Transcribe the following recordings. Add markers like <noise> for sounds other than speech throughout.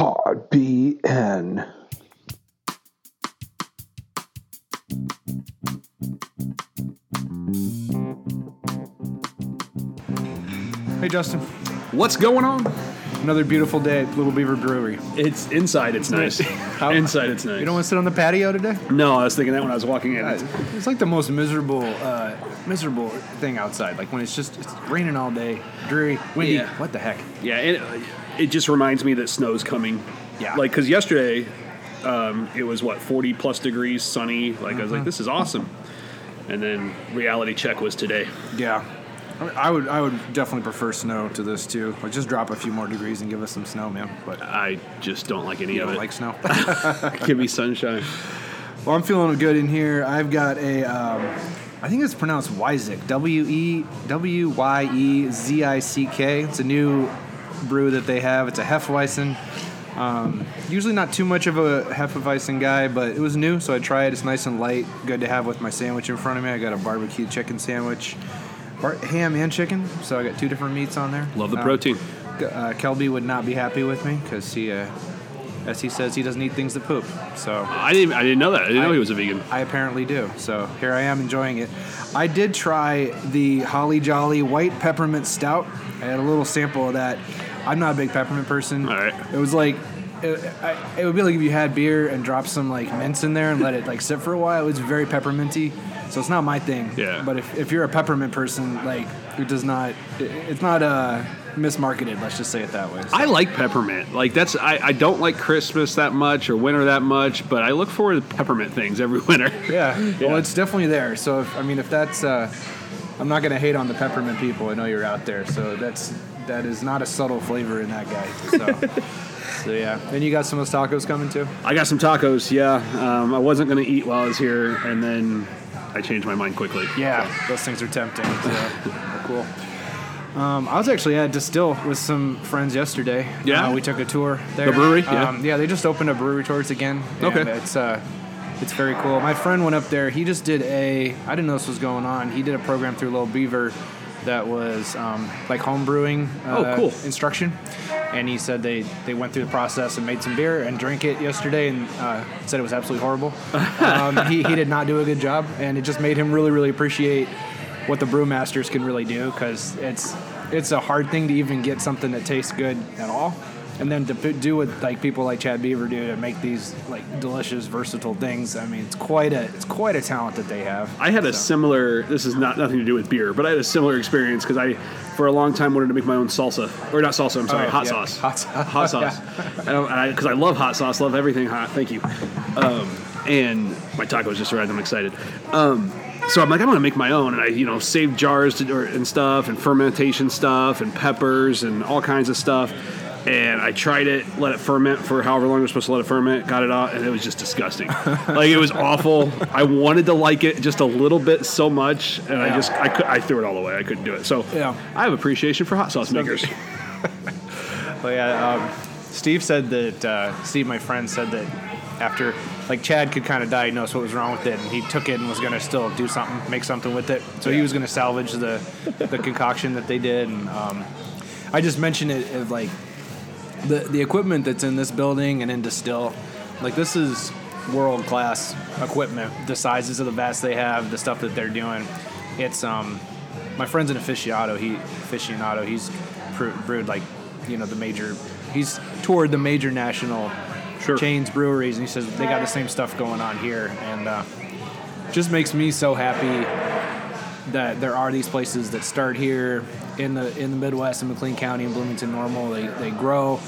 Pod BN. Hey Justin, What's going on? another beautiful day at Little Beaver Brewery. It's inside. It's nice. <laughs> inside. It's nice. You don't want to sit on the patio today? no, I was thinking that when I was walking in. Uh, It's like the most miserable, uh, miserable thing outside. Like when it's just it's raining all day, dreary, windy. Yeah. What the heck? yeah, it, it just reminds me that snow's coming. Yeah. Like because yesterday, um, it was what forty plus degrees, sunny. Like I was like, this is awesome. And then reality check was today. Yeah. I mean, I would, I would definitely prefer snow to this too. Like just drop a few more degrees and give us some snow, man. But I just don't like any of don't it. like snow. <laughs> Give me sunshine. well, I'm feeling good in here. I've got a, um, I think it's pronounced Wyzik. W e w y e z i c k. It's a new brew that they have. It's a Hefeweizen. Um, usually not too much of a Hefeweizen guy, but it was new, so I tried it. It's nice and light, good to have with my sandwich in front of me. I got a barbecue chicken sandwich, bar- ham and chicken, so I got two different meats on there. Love the Um, protein. uh, Kelby would not be happy with me because he, uh, as he says, he doesn't eat things that poop. So I didn't. I didn't know that. I didn't know he was a vegan. I apparently do. So here I am enjoying it. I did try the Holly Jolly White Peppermint Stout. I had a little sample of that. I'm not a big peppermint person. All right. It was like. It, I, it would be like if you had beer and dropped some like mints in there and let it like sit for a while. It was very pepperminty, so it's not my thing. Yeah. But if, if you're a peppermint person, like it does not, it, it's not uh, mismarketed. Let's just say it that way. So- I like peppermint. Like that's. I, I don't like Christmas that much or winter that much, but I look forward to peppermint things every <laughs> winter. Yeah. Yeah. Well, it's definitely there. So, if, I mean, if that's, uh, I'm not going to hate on the peppermint people. I know you're out there. So that's that is not a subtle flavor in that guy. So, <laughs> so yeah. Then you got some of those tacos coming too. I got some tacos. Yeah, um, I wasn't gonna eat while I was here, and then I changed my mind quickly. Yeah, those things are tempting. So, <laughs> cool. Um, I was actually at Destihl with some friends yesterday. Yeah? Uh, we took a tour there. The brewery? Yeah. Um, yeah, they just opened a brewery tours again. Okay. It's uh, it's very cool. My friend went up there. He just did a. I didn't know this was going on. He did a program through Little Beaver that was um, like home brewing. Uh, Oh, cool. Instruction. And he said they, they went through the process and made some beer and drank it yesterday and uh, said it was absolutely horrible. <laughs> um, he, he did not do a good job, and it just made him really, really appreciate what the brewmasters can really do because it's it's a hard thing to even get something that tastes good at all, and then to do what like people like Chad Beaver do to make these like delicious, versatile things. I mean, it's quite a it's quite a talent that they have. I had a So- similar. This is not nothing to do with beer, but I had a similar experience because I, for a long time, wanted to make my own salsa or not salsa. I'm sorry, Oh, hot yeah. sauce. Hot sauce. Hot sauce. <laughs> Because I, love hot sauce. Love everything hot. Thank you. Um, and my tacos just arrived. I'm excited. Um, so I'm like, I'm gonna make my own, and I, you know, save jars to, or, and stuff, and fermentation stuff, and peppers, and all kinds of stuff. And I tried it, let it ferment for however long you're supposed to let it ferment. Got it out, and it was just disgusting. <laughs> like it was awful. I wanted to like it just a little bit so much, and I just I could I threw it all away. I couldn't do it. So Yeah. I have appreciation for hot sauce makers. <laughs> But yeah, um, Steve said that uh, Steve, my friend, said that after like Chad could kind of diagnose what was wrong with it, and he took it and was going to still do something, make something with it. So he was going to salvage the the concoction that they did, and um, I just mentioned it as like the the equipment that's in this building and in Destihl, like this is world class equipment. The sizes of the vats they have, the stuff that they're doing, it's um, my friend's an aficionado. He aficionado. He's bre- brewed like you know the major. He's toured the major national Sure. chains breweries, and he says they got the same stuff going on here, and uh, just makes me so happy that there are these places that start here in the in the Midwest in McLean County and Bloomington Normal. They they grow.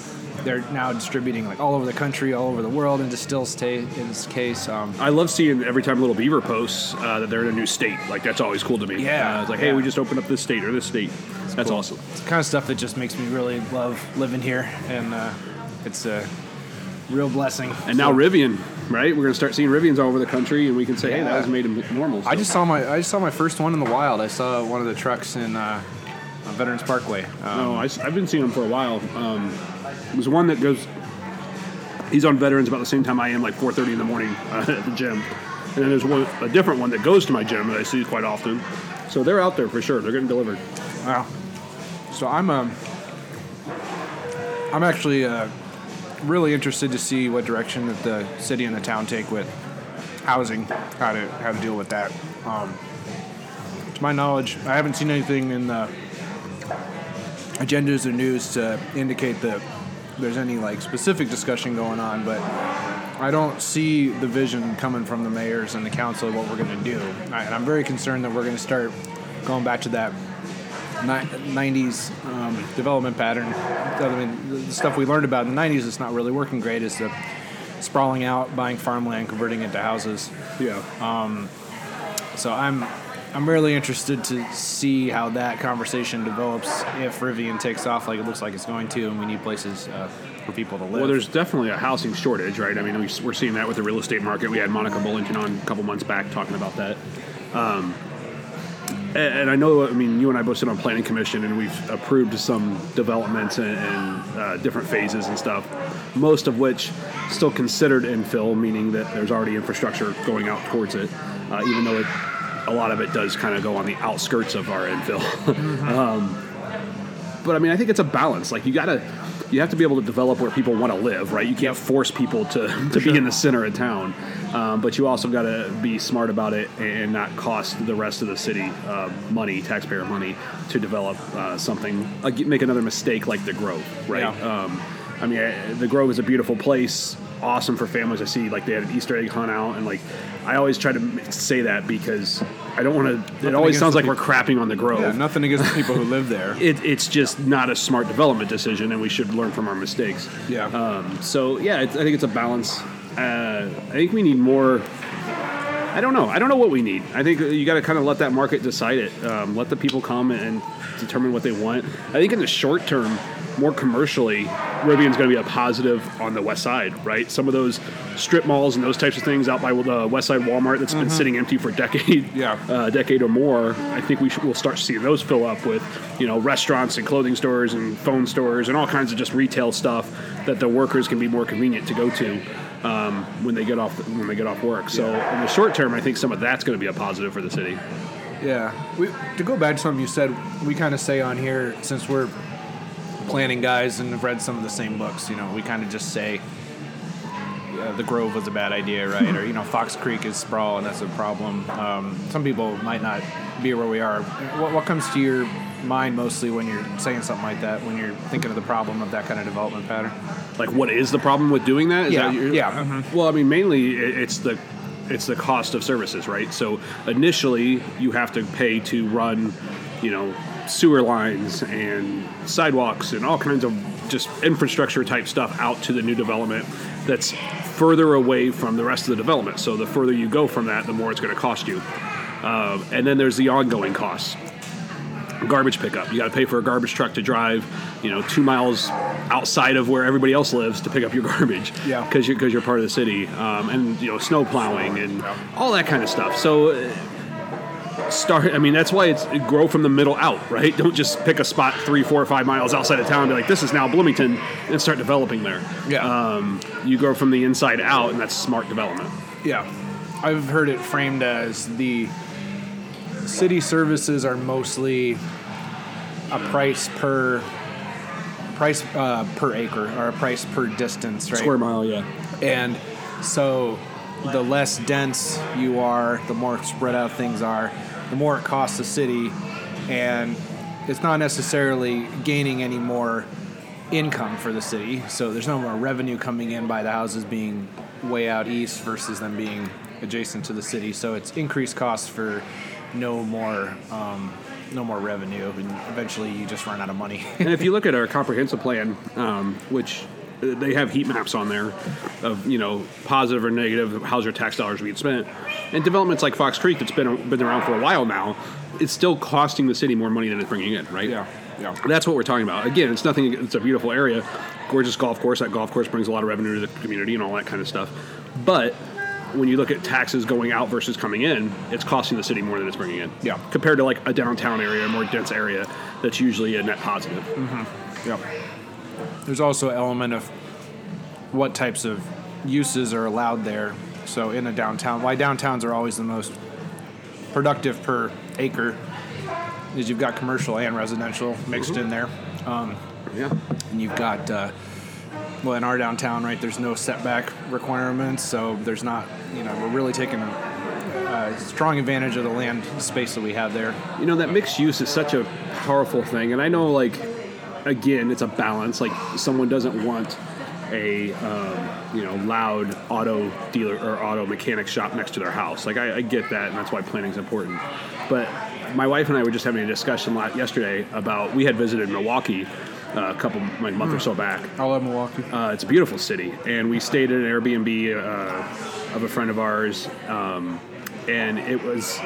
They're now distributing like all over the country, all over the world, and Destihl's ta- in this case. Um, I love seeing every time Little Beaver posts uh, that they're in a new state. Like that's always cool to me. Yeah, uh, it's like, yeah. hey, we just opened up this state or this state. that's cool. awesome. It's the kind of stuff that just makes me really love living here, and uh, it's a real blessing. And now So- Rivian, right? We're gonna start seeing Rivians all over the country, and we can say, hey, that was made in normal. I just saw my I just saw my first one in the wild. I saw one of the trucks in uh, on Veterans Parkway. Um, No, I, have been seeing him for a while. Um, there's one that goes. He's on Veterans about the same time I am, like 4:30 in the morning uh, <laughs> at the gym. And then there's one, a different one that goes to my gym that I see quite often. So they're out there for sure. They're getting delivered. Wow. So I'm um I'm actually uh, really interested to see what direction that the city and the town take with housing, how to how to deal with that. Um, to my knowledge, I haven't seen anything in the agendas or news to indicate that there's any like specific discussion going on, but I don't see the vision coming from the mayors and the council of what we're going to do. And I'm very concerned that we're going to start going back to that ni- 90s um, development pattern. I mean, the stuff we learned about in the 90s is not really working great. Is the sprawling out, buying farmland, converting it to houses. Yeah. So I'm I'm really interested to see how that conversation develops if Rivian takes off like it looks like it's going to, and we need places uh, for people to live. Well, there's definitely a housing shortage, right? I mean, we- we're seeing that with the real estate market. We had Monica Bullington on a couple months back talking about that. Um, and, and I know, I mean, you and I both sit on planning commission, and we've approved some developments and, and uh, different phases and stuff. Most of which still considered infill, meaning that there's already infrastructure going out towards it, uh, even though it, a lot of it does kind of go on the outskirts of our infill. <laughs> but I mean, I think it's a balance. Like you gotta, you have to be able to develop where people want to live, right? You can't force people to, to be in the center of town, um, but you also got to be smart about it and not cost the rest of the city uh, money, taxpayer money, to develop uh, something. Like make another mistake like the Grove, right? Yeah. Um, I mean, the Grove is a beautiful place, awesome for families. I see like they had an Easter egg hunt out, and like I always try to say that because I don't want to. It always sounds like we're crapping on the Grove yeah, nothing against the people who live there. <laughs> it, it's just not a smart development decision, and we should learn from our mistakes. Yeah. Um, so yeah, it's, I think it's a balance. Uh, I think we need more. I don't know. I don't know what we need. I think you got to kind of let that market decide it. Um, let the people come and determine what they want. I think in the short term, more commercially, Rivian's going to be a positive on the west side, right? Some of those strip malls and those types of things out by the west side Walmart that's been sitting empty for a decade, Yeah. uh, decade or more. I think we should, we'll start seeing those fill up with, you know, restaurants and clothing stores and phone stores and all kinds of just retail stuff that the workers can be more convenient to go to um, when they get off when they get off work. So in the short term, I think some of that's going to be a positive for the city. Yeah. We, to go back to something you said, we kind of say on here, since we're planning guys and have read some of the same books, you know, we kind of just say uh, the Grove was a bad idea, right? <laughs> or, you know, Fox Creek is sprawl and that's a problem. Um, some people might not be where we are. What, what comes to your mind mostly when you're saying something like that, when you're thinking of the problem of that kind of development pattern? Like, what is the problem with doing that? Is Yeah, that your- yeah, mhm. Well, I mean, mainly it's the it's the cost of services, right? So initially, you have to pay to run, you know, sewer lines and sidewalks and all kinds of just infrastructure type stuff out to the new development that's further away from the rest of the development. So the further you go from that, the more it's going to cost you. Um, and then there's the ongoing costs garbage pickup. You got to pay for a garbage truck to drive, you know, two miles outside of where everybody else lives to pick up your <laughs> garbage. Yeah. Because you're, 'cause you're part of the city. Um, and, you know, snow plowing and all that kind of stuff. So, uh, start, I mean, that's why it's grow from the middle out, right? Don't just pick a spot three, four, or five miles outside of town and be like, this is now Bloomington and start developing there. Yeah. Um, you grow from the inside out, and that's smart development. Yeah, I've heard it framed as the city services are mostly a price per price uh, per acre or a price per distance, right? Square mile, yeah. And so the less dense you are, the more spread out things are, the more it costs the city, and it's not necessarily gaining any more income for the city. So there's no more revenue coming in by the houses being way out east versus them being adjacent to the city. So it's increased costs for no more um, no more revenue, and eventually you just run out of money. and if you look at our comprehensive plan, um, which they have heat maps on there of you know positive or negative how's your tax dollars being spent, and developments like Fox Creek that's been been around for a while now, it's still costing the city more money than it's bringing in, right? yeah. yeah. That's what we're talking about. Again, it's nothing. It's a beautiful area, gorgeous golf course. That golf course brings a lot of revenue to the community and all that kind of stuff. But when you look at taxes going out versus coming in, it's costing the city more than it's bringing in. Yeah. Compared to like a downtown area, a more dense area, that's usually a net positive. Mm-hmm. Yep. There's also an element of what types of uses are allowed there. So in a downtown, why downtowns are always the most productive per acre is you've got commercial and residential mixed in there, um, Yeah. and you've got uh, well, in our downtown, right, there's no setback requirements, so there's not, you know, we're really taking uh, strong advantage of the land space that we have there. You know that mixed use is such a powerful thing, and I know like again it's a balance. Like someone doesn't want a um, you know loud auto dealer or auto mechanic shop next to their house. Like I, I get that, and that's why planning is important. But my wife and I were just having a discussion lot yesterday about we had visited Milwaukee. Uh, a couple like month or so back. I love Milwaukee. Uh, it's a beautiful city, and we stayed at an Airbnb uh, of a friend of ours, um, and it was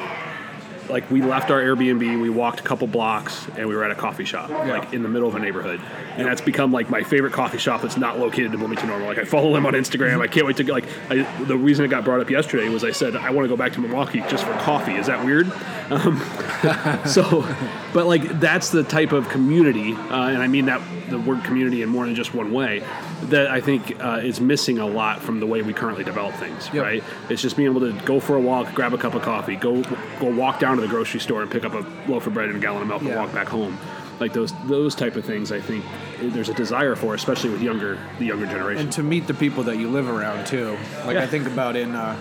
like we left our Airbnb, we walked a couple blocks, and we were at a coffee shop, like in the middle of a neighborhood, and that's become like my favorite coffee shop that's not located in Bloomington Normal. Like I follow them on Instagram. I can't wait to get like I, the reason it got brought up yesterday was I said I want to go back to Milwaukee just for coffee. Is that weird? Um, <laughs> so, but like that's the type of community, uh, and I mean that the word community in more than just one way. That I think uh, is missing a lot from the way we currently develop things. Yep. Right? It's just being able to go for a walk, grab a cup of coffee, go go walk down to the grocery store and pick up a loaf of bread and a gallon of milk and walk back home. Like those those type of things, I think there's a desire for, especially with younger the younger generation. and to meet the people that you live around too. Like Yeah. I think about in, uh,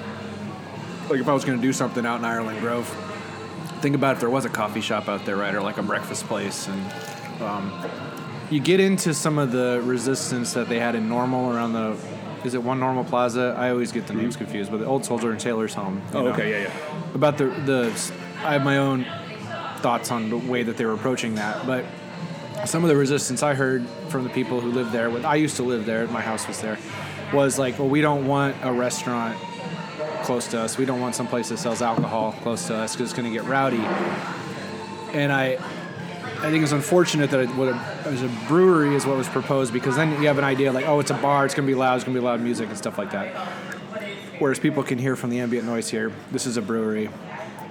like if I was going to do something out in Ireland Grove, think about if there was a coffee shop out there, right, or like a breakfast place, and um, you get into some of the resistance that they had in Normal around the. Is it one Normal Plaza? I always get the names confused, but the old Soldier and Sailor's Home. oh, know, okay, yeah, yeah. About the the, I have my own thoughts on the way that they were approaching that, but some of the resistance I heard from the people who lived there, when I used to live there, my house was there, was like, well, we don't want a restaurant close to us. We don't want some place that sells alcohol close to us because it's going to get rowdy. And I, I think it's unfortunate that it, what a, as a brewery is what was proposed because then you have an idea like, oh, it's a bar, it's going to be loud, it's going to be loud music and stuff like that. Whereas people can hear from the ambient noise here, this is a brewery.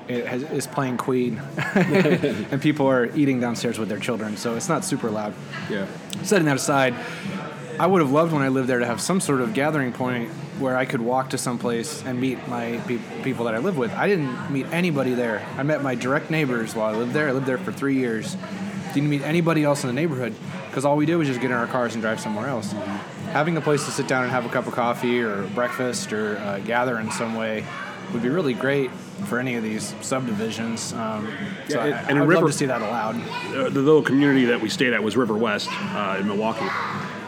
It has, is playing Queen, <laughs> and people are eating downstairs with their children, so it's not super loud. Yeah. Setting that aside, I would have loved when I lived there to have some sort of gathering point where I could walk to some place and meet my pe- people that I live with. I didn't meet anybody there. I met my direct neighbors while I lived there. I lived there for three years. Didn't meet anybody else in the neighborhood because all we did was just get in our cars and drive somewhere else. Having a place to sit down and have a cup of coffee or breakfast or uh, gather in some way would be really great for any of these subdivisions. Um, so Yeah, I, and I would River- love to see that allowed. uh, the little community that we stayed at was River West uh, in Milwaukee.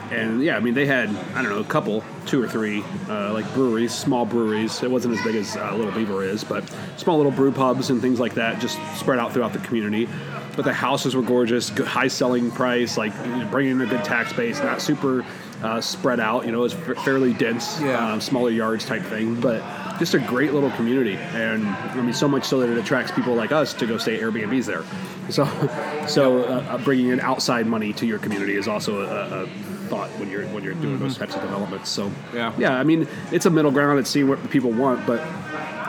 And yeah, I mean, they had, I don't know, a couple, two or three, uh, like breweries, small breweries. It wasn't as big as uh, Little Beaver is, but small little brew pubs and things like that just spread out throughout the community. But the houses were gorgeous, good, high selling price, like you know, bringing in a good tax base, not super uh, spread out. You know, it's fairly dense, Yeah. um, smaller yards type thing, but just a great little community. And I mean, so much so that it attracts people like us to go stay at Airbnbs there. <laughs> So, so uh, uh, bringing in outside money to your community is also a, a thought when you're when you're doing those types of developments. So, Yeah. yeah. I mean, it's a middle ground. It's seeing what people want, but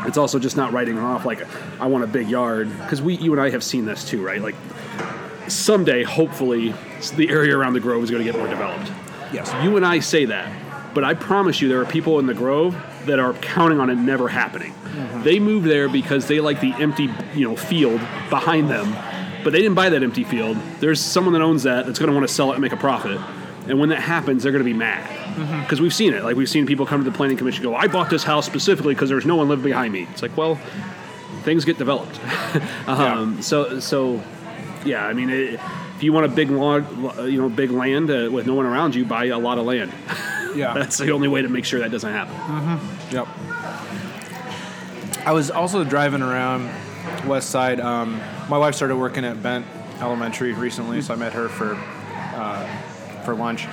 it's also just not writing it off like I want a big yard because we, you and I have seen this too, right? Like someday, hopefully, the area around the Grove is going to get more developed. Yes. You and I say that, but I promise you, there are people in the Grove that are counting on it never happening. They moved there because they like the empty, you know, field behind them, but they didn't buy that empty field. There's someone that owns that that's going to want to sell it and make a profit. And when that happens, they're going to be mad because we've seen it. Like we've seen people come to the planning commission go, "I bought this house specifically because there's no one living behind me." It's like, well, things get developed. <laughs> um, So, so yeah. I mean, it, if you want a big log, you know, big land uh, with no one around you, buy a lot of land. Yeah. <laughs> That's the only way to make sure that doesn't happen. Yep. I was also driving around West Side. Um, my wife started working at Bent Elementary recently, so I met her for uh, for lunch.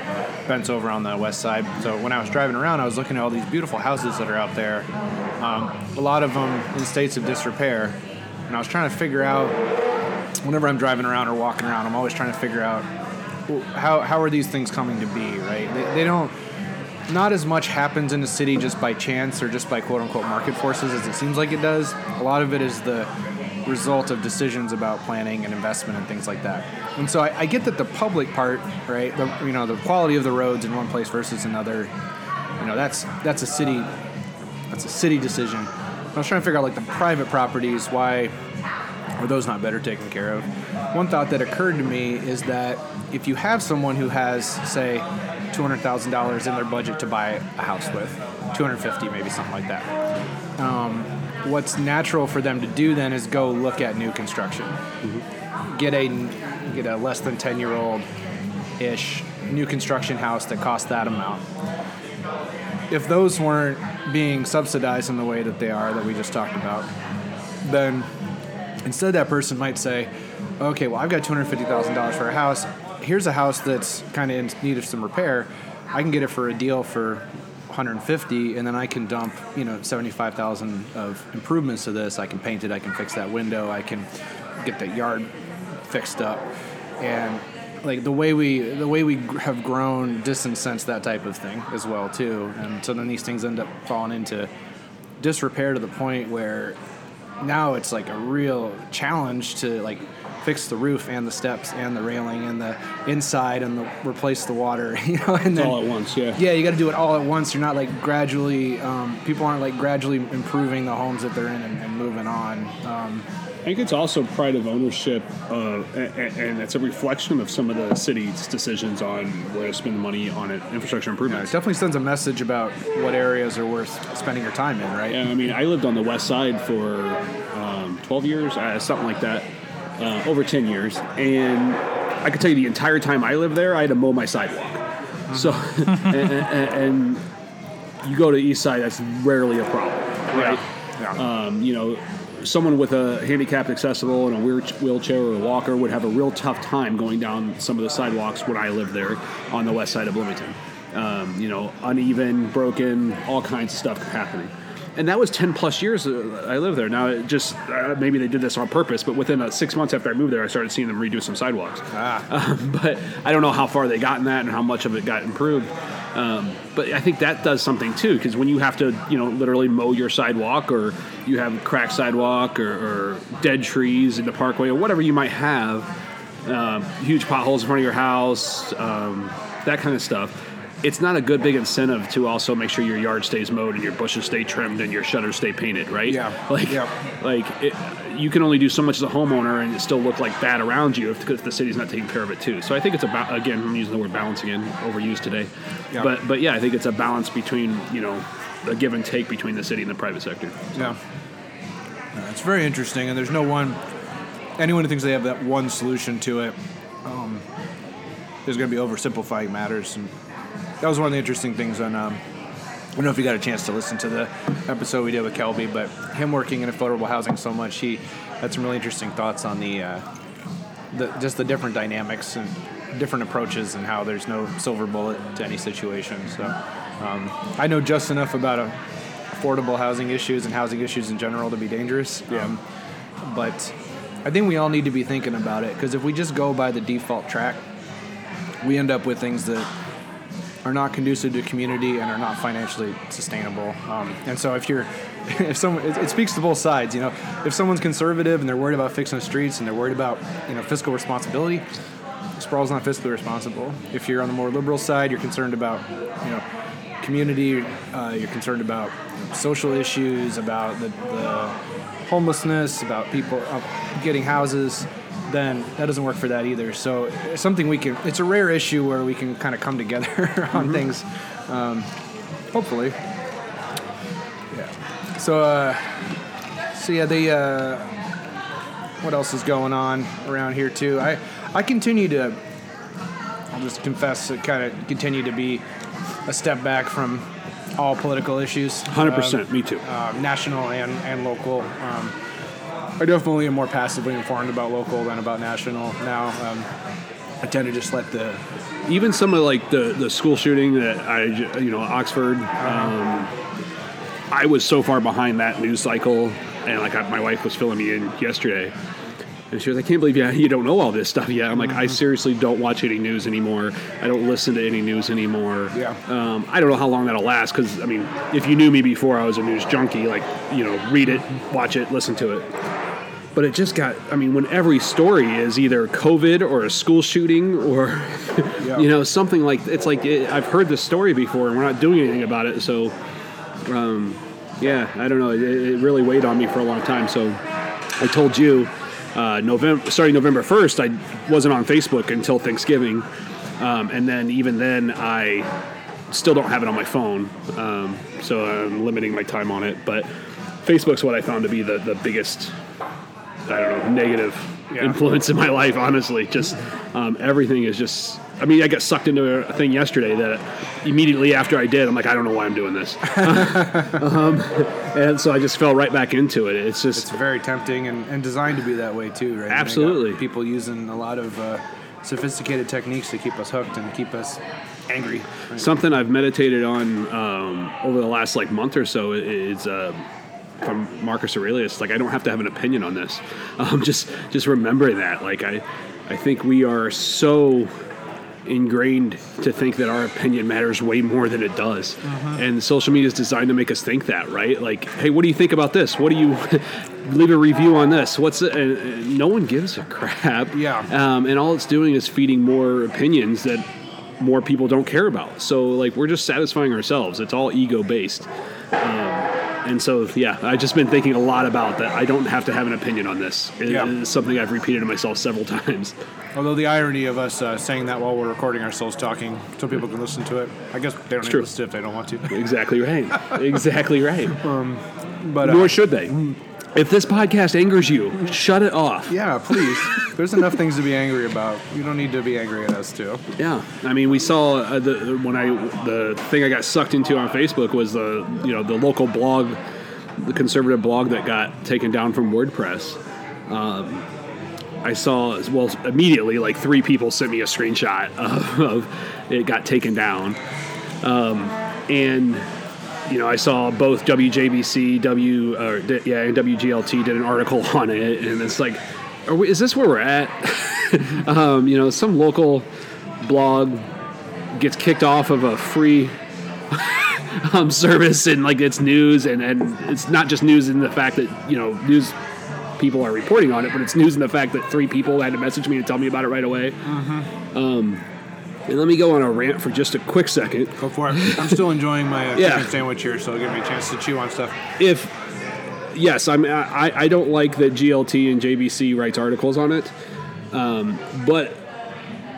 Bent's over on the West Side. So when I was driving around, I was looking at all these beautiful houses that are out there. Um, a lot of them in states of disrepair, and I was trying to figure out. Whenever I'm driving around or walking around, I'm always trying to figure out how how are these things coming to be, right? They, they don't not as much happens in the city just by chance or just by quote unquote market forces as it seems like it does. A lot of it is the result of decisions about planning and investment and things like that. And so I, I get that the public part, right? The, you know, the quality of the roads in one place versus another. You know, that's that's a city that's a city decision. I was trying to figure out like the private properties, why are those not better taken care of? One thought that occurred to me is that if you have someone who has, say, two hundred thousand dollars in their budget to buy a house with, two hundred fifty maybe something like that. Um, what's natural for them to do then is go look at new construction, get a get a less than ten year old ish new construction house that costs that amount. If those weren't being subsidized in the way that they are that we just talked about, then instead that person might say, okay, well I've got two hundred fifty thousand dollars for a house. Here's a house that's kind of in need of some repair. I can get it for a deal for 150, and then I can dump you know 75,000 of improvements to this. I can paint it. I can fix that window. I can get the yard fixed up, and like the way we the way we have grown disincents that type of thing as well too. And so then these things end up falling into disrepair to the point where now it's like a real challenge to like fix the roof and the steps and the railing and the inside and the, replace the water <laughs> you know and then all at once, yeah. yeah you got to do it all at once you're not like gradually um, people aren't like gradually improving the homes that they're in and, and moving on um, I think it's also pride of ownership, uh, and, and it's a reflection of some of the city's decisions on where to spend the money on it, infrastructure improvements. it definitely sends a message about what areas are worth spending your time in right Yeah, I mean, I lived on the west side for um, 12 years, uh, something like that, uh, over 10 years. And I can tell you the entire time I lived there, I had to mow my sidewalk. So, <laughs> and, and, and you go to the east side, that's rarely a problem, right? yeah. Um, you know, someone with a handicapped accessible and a wheel- wheelchair or a walker would have a real tough time going down some of the sidewalks when I lived there on the west side of Bloomington. Um, you know, uneven, broken, all kinds of stuff happening. And that was 10 plus years I lived there. Now, it just uh, maybe they did this on purpose, but within uh, six months after I moved there, I started seeing them redo some sidewalks. Um, <laughs> but I don't know how far they got in that and how much of it got improved. Um, but I think that does something too, because when you have to, you know, literally mow your sidewalk, or you have cracked sidewalk, or, or dead trees in the parkway, or whatever you might have, um, huge potholes in front of your house, um, that kind of stuff. It's not a good big incentive to also make sure your yard stays mowed and your bushes stay trimmed and your shutters stay painted, right? Yeah. <laughs> Like, Yeah. like it, you can only do so much as a homeowner and it still look like bad around you if, if the city's not taking care of it too. So I think it's about again I'm using the word balance again overused today, Yeah. but but yeah I think it's a balance between you know a give and take between the city and the private sector. Yeah. Yeah, It's very interesting, and there's no one. Anyone who thinks they have that one solution to it um, is going to be oversimplifying matters. And that was one of the interesting things on. Um, I don't know if you got a chance to listen to the episode we did with Kelby, but him working in affordable housing so much, he had some really interesting thoughts on the, uh, the just the different dynamics and different approaches and how there's no silver bullet to any situation. So um, I know just enough about uh, affordable housing issues and housing issues in general to be dangerous. Um, but I think we all need to be thinking about it because if we just go by the default track, we end up with things that are not conducive to community and are not financially sustainable. Um, and so if you're, <laughs> if someone, it, it speaks to both sides. You know, if someone's conservative and they're worried about fixing the streets and they're worried about you know fiscal responsibility, Sprawl's not fiscally responsible. If you're on the more liberal side, you're concerned about you know community. Uh, you're concerned about social issues, about the, the homelessness, about people uh, getting houses. Then that doesn't work for that either. So it's something we can. It's a rare issue where we can kind of come together <laughs> on things. Um, hopefully. Yeah. So. Uh, so yeah, the. Uh, what else is going on around here too? I I continue to. I'll just confess, to kind of continue to be a step back from all political issues. Hundred Um, percent, me too. um, national and, and local. Um, I definitely am more passively informed about local than about national now. Um, I tend to just let the Even some of like the the school shooting that I you know Oxford. Um, I was so far behind that news cycle, and like I, my wife was filling me in yesterday, and she was, "I can't believe you you don't know all this stuff yet." I'm like, "I seriously don't watch any news anymore. I don't listen to any news anymore." Yeah. Um, I don't know how long that'll last because I mean, if you knew me before I was a news junkie, like you know, read it, watch it, listen to it. But it just got. I mean, when every story is either COVID or a school shooting or <laughs> Yeah. you know something like it's like it, I've heard this story before and we're not doing anything about it. So, um, yeah, I don't know. It, it really weighed on me for a long time. So, I told you, uh, November starting November first, I wasn't on Facebook until Thanksgiving, Um, and then even then, I still don't have it on my phone, um, so I'm limiting my time on it. But Facebook's what I found to be the, the biggest, I don't know, negative Yeah. influence in my life. Honestly, just um, everything is just. I mean, I got sucked into a thing yesterday that immediately after I did, I'm like, I don't know why I'm doing this, <laughs> um, and so I just fell right back into it. It's just It's very tempting and, and designed to be that way too, right? Absolutely. People using a lot of uh, sophisticated techniques to keep us hooked and keep us angry. right? something I've meditated on um, over the last like month or so is uh, from Marcus Aurelius. Like I don't have to have an opinion on this. <laughs> Um, just just remembering that. Like I I think we are so ingrained to think that our opinion matters way more than it does. And social media is designed to make us think that, right? Like, hey, what do you think about this? What do you <laughs> leave a review on this? What's it? And, and no one gives a crap. Yeah. Um, and all it's doing is feeding more opinions that more people don't care about. So like we're just satisfying ourselves. It's all ego based. Um, and so yeah, I've just been thinking a lot about that. I don't have to have an opinion on this. It Yeah. is something I've repeated to myself several <laughs> times. Although the irony of us uh, saying that while we're recording ourselves talking, so people can listen to it. I guess they don't need true. to listen if they don't want to. Exactly right. <laughs> exactly right. But uh, Nor should they. If this podcast angers you, shut it off. yeah, please. There's enough things to be angry about. You don't need to be angry at us too. Yeah, I mean, we saw uh, the when I the thing I got sucked into on Facebook was the you know the local blog, the conservative blog that got taken down from WordPress. Um, I saw well immediately like three people sent me a screenshot <laughs> of, of it got taken down, um, and you know I saw both WJBC, W or yeah, and WGLT did an article <laughs> on it, and it's like, are we, is this where we're at? <laughs> um, you know, some local blog gets kicked off of a free <laughs> um, service and like it's news and, and it's not just news in the fact that you know news people are reporting on it but it's news in the fact that three people had to message me and tell me about it right away um, and let me go on a rant for just a quick second Go for it. I'm still enjoying my uh, Yeah. chicken sandwich here, so give me a chance to chew on stuff. if yes, I'm, I I don't like that GLT and JBC writes articles on it, um, but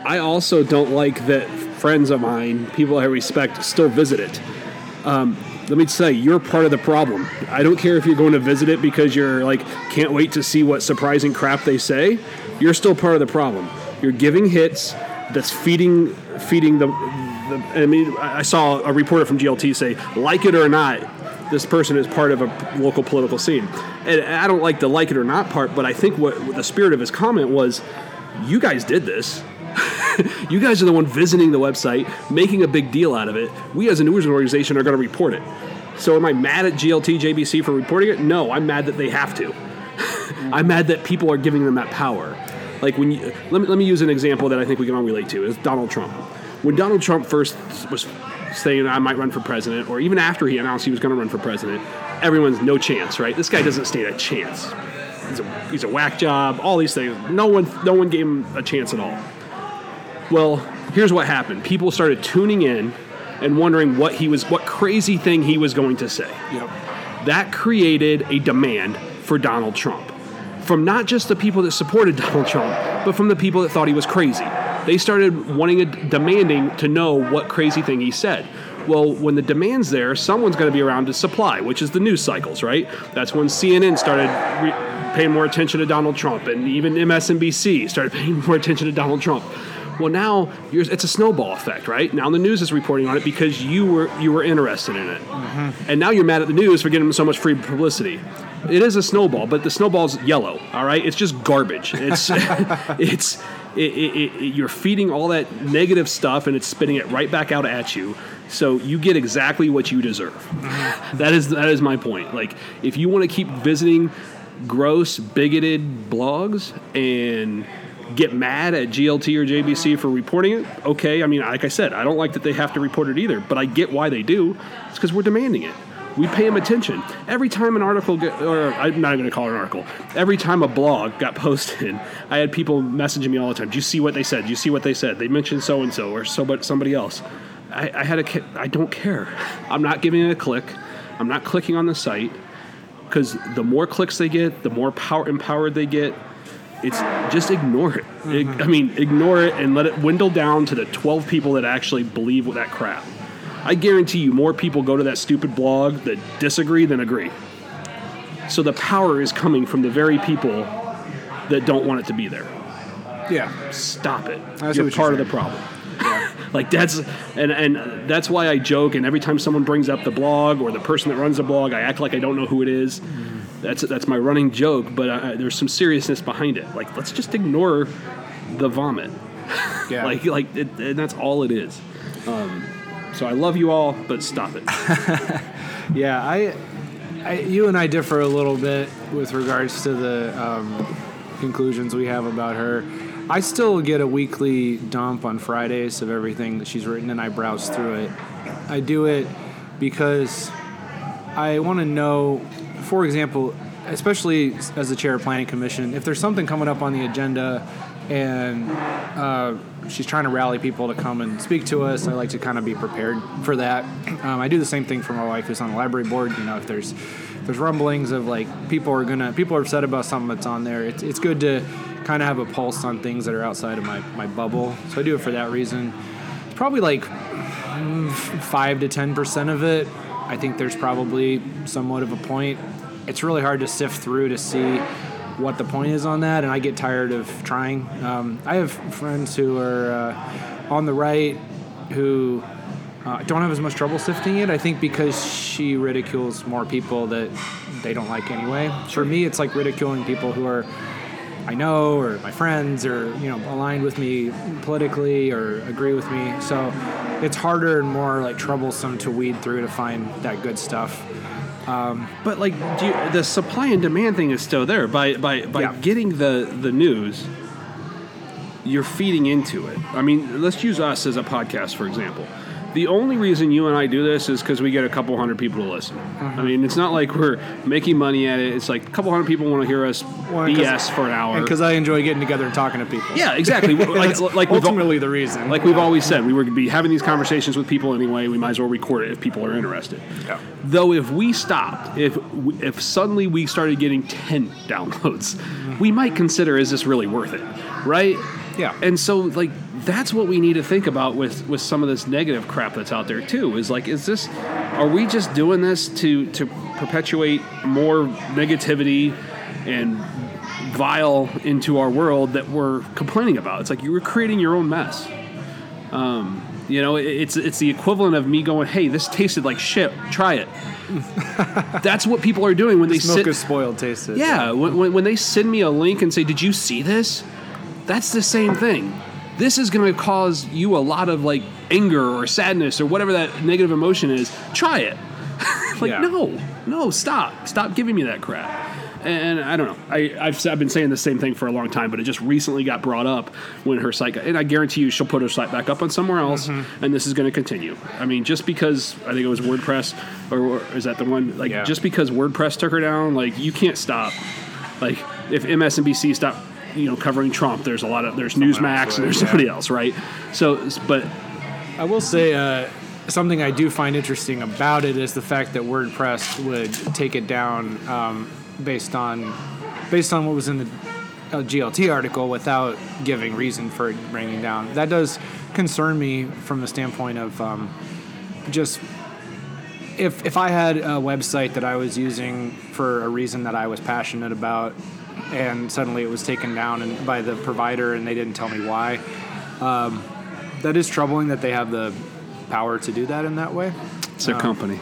I also don't like that friends of mine, people I respect, still visit it. Um, let me say, you're part of the problem. I don't care if you're going to visit it because you're like can't wait to see what surprising crap they say. You're still part of the problem. You're giving hits that's feeding feeding the. the I mean, I saw a reporter from GLT say, like it or not, this person is part of a local political scene. And I don't like the like it or not part, but I think what, what the spirit of his comment was, you guys did this. <laughs> you guys are the one visiting the website, making a big deal out of it. We as a news organization are going to report it. So am I mad at GLT JBC for reporting it? No, I'm mad that they have to. <laughs> I'm mad that people are giving them that power. Like when you let me let me use an example that I think we can all relate to is Donald Trump. When Donald Trump first was saying I might run for president, or even after he announced he was going to run for president, everyone's no chance, right? This guy doesn't stand a chance. He's a, he's a whack job. All these things. No one no one gave him a chance at all. Well, here's what happened. People started tuning in and wondering what he was, what crazy thing he was going to say. Yep. That created a demand for Donald Trump. From not just the people that supported Donald Trump, but from the people that thought he was crazy. They started wanting, a, demanding to know what crazy thing he said. Well, when the demand's there, someone's going to be around to supply, which is the news cycles, right? That's when CNN started re- paying more attention to Donald Trump, and even MSNBC started <laughs> paying more attention to Donald Trump. Well, now you're, it's a snowball effect, right? Now the news is reporting on it because you were you were interested in it, mm-hmm. and now you're mad at the news for getting them so much free publicity. It is a snowball, but the snowball's yellow. All right, it's just garbage. It's <laughs> it's it, it, it, you're feeding all that negative stuff, and it's spitting it right back out at you. So you get exactly what you deserve. <laughs> that is that is my point. Like if you want to keep visiting gross, bigoted blogs and get mad at GLT or JBC for reporting it, okay. I mean, like I said, I don't like that they have to report it either, but I get why they do. It's because we're demanding it. We pay them attention. Every time an article, get, or I'm not even going to call it an article, every time a blog got posted, <laughs> I had people messaging me all the time. Do you see what they said? Do you see what they said? They mentioned so and so or so, but somebody else. I, I had a, I don't care. I'm not giving it a click. I'm not clicking on the site because the more clicks they get, the more power empowered they get, it's just ignore it. Ig- mm-hmm. I mean, ignore it and let it dwindle down to the 12 people that actually believe that crap. I guarantee you more people go to that stupid blog that disagree than agree. So the power is coming from the very people that don't want it to be there. Yeah. Stop it. I see You're part you're of the problem. <laughs> Like that's and and that's why I joke. And every time someone brings up the blog or the person that runs the blog, I act like I don't know who it is. That's that's my running joke. But uh, there's some seriousness behind it. Like let's just ignore the vomit. Yeah. <laughs> Like like it, and that's all it is. Um, so I love you all, but stop it. <laughs> Yeah, I, I, you and I differ a little bit with regards to the um, conclusions we have about her. I still get a weekly dump on Fridays of everything that she's written, and I browse through it. I do it because I want to know, for example, especially as the chair of planning commission, if there's something coming up on the agenda and uh, she's trying to rally people to come and speak to us, I like to kind of be prepared for that. Um, I do the same thing for my wife who's on the library board. You know, if there's there's rumblings of like people are gonna people are upset about something that's on there, it's it's good to kind of have a pulse on things that are outside of my, my bubble. So I do it for that reason. It's probably like five to ten percent of it. I think there's probably somewhat of a point. It's really hard to sift through to see what the point is on that, and I get tired of trying. Um, I have friends who are uh, on the right who uh, don't have as much trouble sifting it. I think because she ridicules more people that they don't like anyway. For me, it's like ridiculing people who are I know or my friends or you know aligned with me politically or agree with me. So it's harder and more like troublesome to weed through to find that good stuff. Um, but like do you, the supply and demand thing is still there. By by by Yeah. getting the the news, you're feeding into it. I mean, let's use us as a podcast for example. The only reason you and I do this is because we get a couple hundred people to listen. Uh-huh. I mean, it's not like we're making money at it. It's like a couple hundred people want to hear us BS for an hour. because I enjoy getting together and talking to people. yeah, exactly. <laughs> like like ultimately the reason. like we've always said, we were going to be having these conversations with people anyway. We might as well record it if people are interested. Yeah. Though, if we stopped, if if suddenly we started getting ten <laughs> downloads, we might consider is this really worth it, right? Yeah. And so, like, that's what we need to think about with with some of this negative crap that's out there too. Is like, is this? Are we just doing this to to perpetuate more negativity and vile into our world that we're complaining about? It's like you were creating your own mess. Um, you know, it's it's the equivalent of me going, "Hey, this tasted like shit. Try it." <laughs> That's what people are doing when they Milk sit. is spoiled tasted. Yeah, when, when, when they send me a link and say, "Did you see this?" That's the same thing. This is going to cause you a lot of like anger or sadness or whatever that negative emotion is. Try it. <laughs> like Yeah. no, no, stop, stop giving me that crap. And I don't know. I, I've, I've been saying the same thing for a long time, but it just recently got brought up when her site got, and I guarantee you she'll put her site back up on somewhere else, mm-hmm. and this is going to continue. I mean, just because I think it was WordPress, or, or is that the one? Like, Yeah. just because WordPress took her down, like you can't stop. Like if MSNBC stopped, you know, covering Trump, there's a lot of there's Newsmax else and would, there's yeah. somebody else, right? So, but I will say uh, something I do find interesting about it is the fact that WordPress would take it down um, based on based on what was in the uh, GLT article without giving reason for it bringing down. That does concern me from the standpoint of um, just if if I had a website that I was using for a reason that I was passionate about, and suddenly it was taken down and by the provider and they didn't tell me why, um, that is troubling that they have the power to do that in that way. it's their company.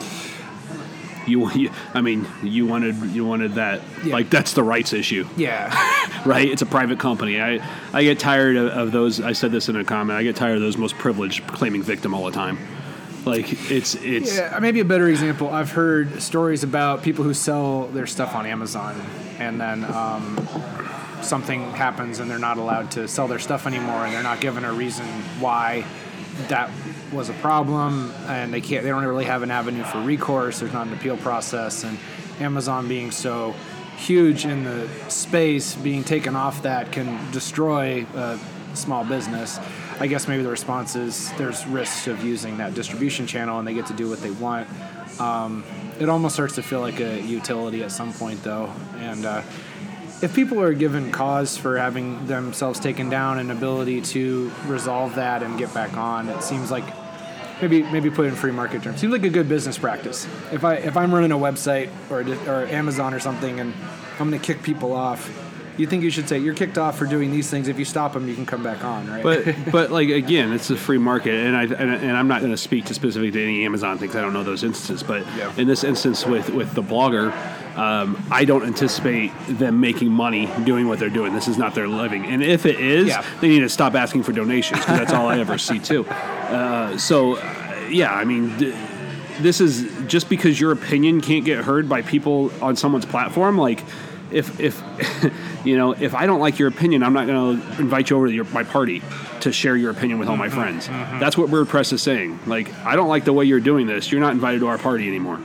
You, you, I mean, you wanted you wanted that. Yeah. Like that's the rights issue, Yeah, <laughs> right? It's a private company. I I get tired of, of those. I said this in a comment. I get tired of those most privileged claiming victim all the time. Like it's it's yeah. Maybe a better example. I've heard stories about people who sell their stuff on Amazon, and then um, something happens and they're not allowed to sell their stuff anymore, and they're not given a reason why that was a problem, and they can't. They don't really have an avenue for recourse. There's not an appeal process, and Amazon being so huge in the space, being taken off that can destroy a small business. I guess maybe the response is there's risks of using that distribution channel, and they get to do what they want. Um, it almost starts to feel like a utility at some point, though, and uh, if people are given cause for having themselves taken down and ability to resolve that and get back on, it seems like maybe maybe put in free market terms. Seems like a good business practice. If I if I'm running a website or or Amazon or something and I'm going to kick people off, you think you should say you're kicked off for doing these things. If you stop them, you can come back on, right? But but like again, it's a free market, and I and, and I'm not going to speak to specific to any Amazon things. I don't know those instances, but Yeah. in this instance with with the blogger, um, I don't anticipate them making money doing what they're doing. This is not their living, and if it is, Yeah. they need to stop asking for donations because that's all I ever see too. Uh, so uh, yeah, I mean. D- this is just because your opinion can't get heard by people on someone's platform like if if <laughs> you know if i don't like your opinion i'm not going to invite you over to your, my party to share your opinion with all my mm-hmm. friends. Mm-hmm. That's what wordpress is saying. Like i don't like the way you're doing this. You're not invited to our party anymore.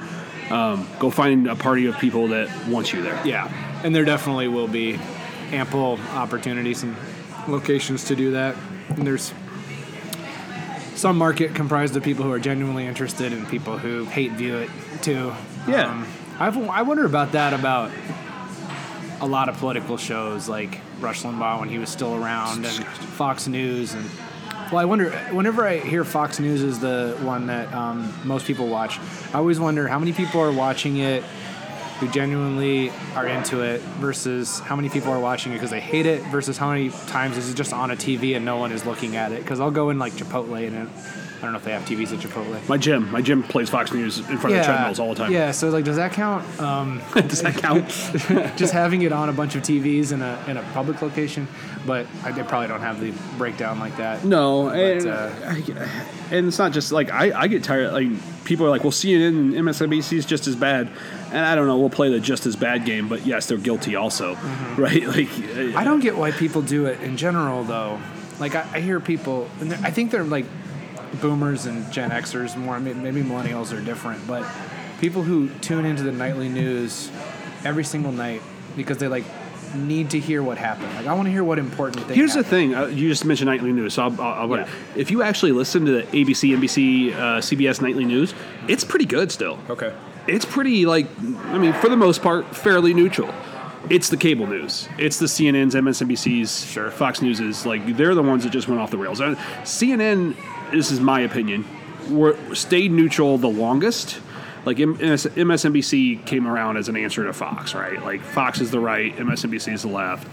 Um, go find a party of people that want you there. Yeah, and there definitely will be ample opportunities and locations to do that. And there's some market comprised of people who are genuinely interested and people who hate view it too. Yeah. Um, I've, I wonder about that about a lot of political shows like Rush Limbaugh when he was still around and Fox News and well, I wonder whenever I hear Fox News is the one that um, most people watch. I always wonder how many people are watching it who genuinely are into it versus how many people are watching it because they hate it versus how many times is it just on a TV and no one is looking at it. Because I'll go in like Chipotle and it, I don't know if they have TVs at Chipotle. my gym my gym plays fox news in front of the treadmills all the time Yeah, so like, does that count? Um, <laughs> does that count <laughs> just having it on a bunch of TVs in a in a public location, but I, they probably don't have the breakdown like that. No, and, uh, I- and it's not just like I, I get tired. Like people are like, "Well, CNN and MSNBC is just as bad," and I don't know. We'll play the just as bad game, but yes, they're guilty also, <laughs> right? Like Mm-hmm. I don't get why people do it in general, though. Like I, I hear people, and I think they're like boomers and Gen Xers more. may- Maybe millennials are different, but people who tune into the nightly news every single night because they like need to hear what happened. Like I want to hear what important thing. Here's the thing: uh, you just mentioned nightly news, so I'll, I'll, I'll Yeah. if you actually listen to the ABC, NBC, uh, CBS nightly news, it's pretty good still. Okay. it's pretty like I mean, for the most part, fairly neutral. It's the cable news. It's the CNNs, MSNBCs, Sure. Fox News is like they're the ones that just went off the rails. Uh, CNN, this is my opinion, were stayed neutral the longest. Like MSNBC came around as an answer to Fox, right? Like Fox is the right, MSNBC is the left.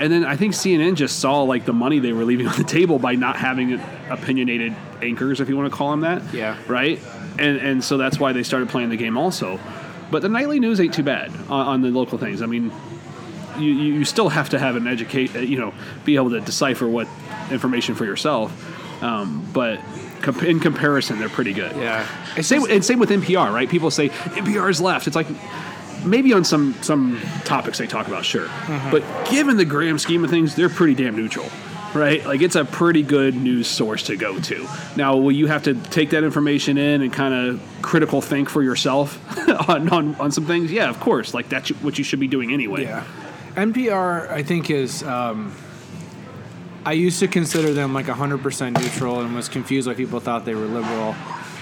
And then I think CNN just saw like the money they were leaving <laughs> on the table by not having opinionated anchors, if you want to call them that. Yeah. Right. And and so that's why they started playing the game also. But the nightly news ain't too bad on, on the local things. I mean, you, you still have to have an educate, uh, you know, be able to decipher what information for yourself. Um, but comp- in comparison, they're pretty good. Yeah. It's Same, and same with NPR, right? People say NPR is left. It's like maybe on some some topics they talk about, sure, Mm-hmm. but given the grand scheme of things, they're pretty damn neutral, right? Like it's a pretty good news source to go to. Now, will you have to take that information in and kind of critical think for yourself <laughs> on, on on some things? Yeah, of course. Like that's what you should be doing anyway. Yeah. NPR, I think, is. Um, I used to consider them like 100% neutral and was confused why people thought they were liberal.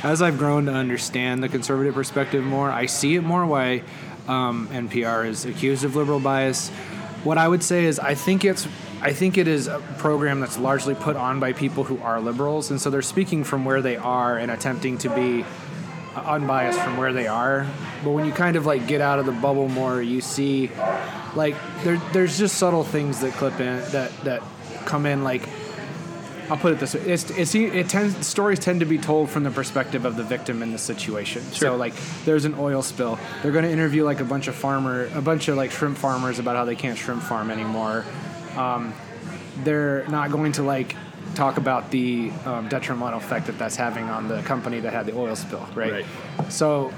As I've grown to understand the conservative perspective more, I see it more why um, NPR is accused of liberal bias. What I would say is, I think it's. I think it is a program that's largely put on by people who are liberals, and so they're speaking from where they are and attempting to be unbiased from where they are. But when you kind of like get out of the bubble more, you see like there there's just subtle things that clip in that that come in like I'll put it this way: it's, it's it tends stories tend to be told from the perspective of the victim in the situation. So like, there's an oil spill. They're going to interview like a bunch of farmer, a bunch of like shrimp farmers about how they can't shrimp farm anymore. Um, they're not going to like talk about the um, detrimental effect that that's having on the company that had the oil spill, right? Right. So,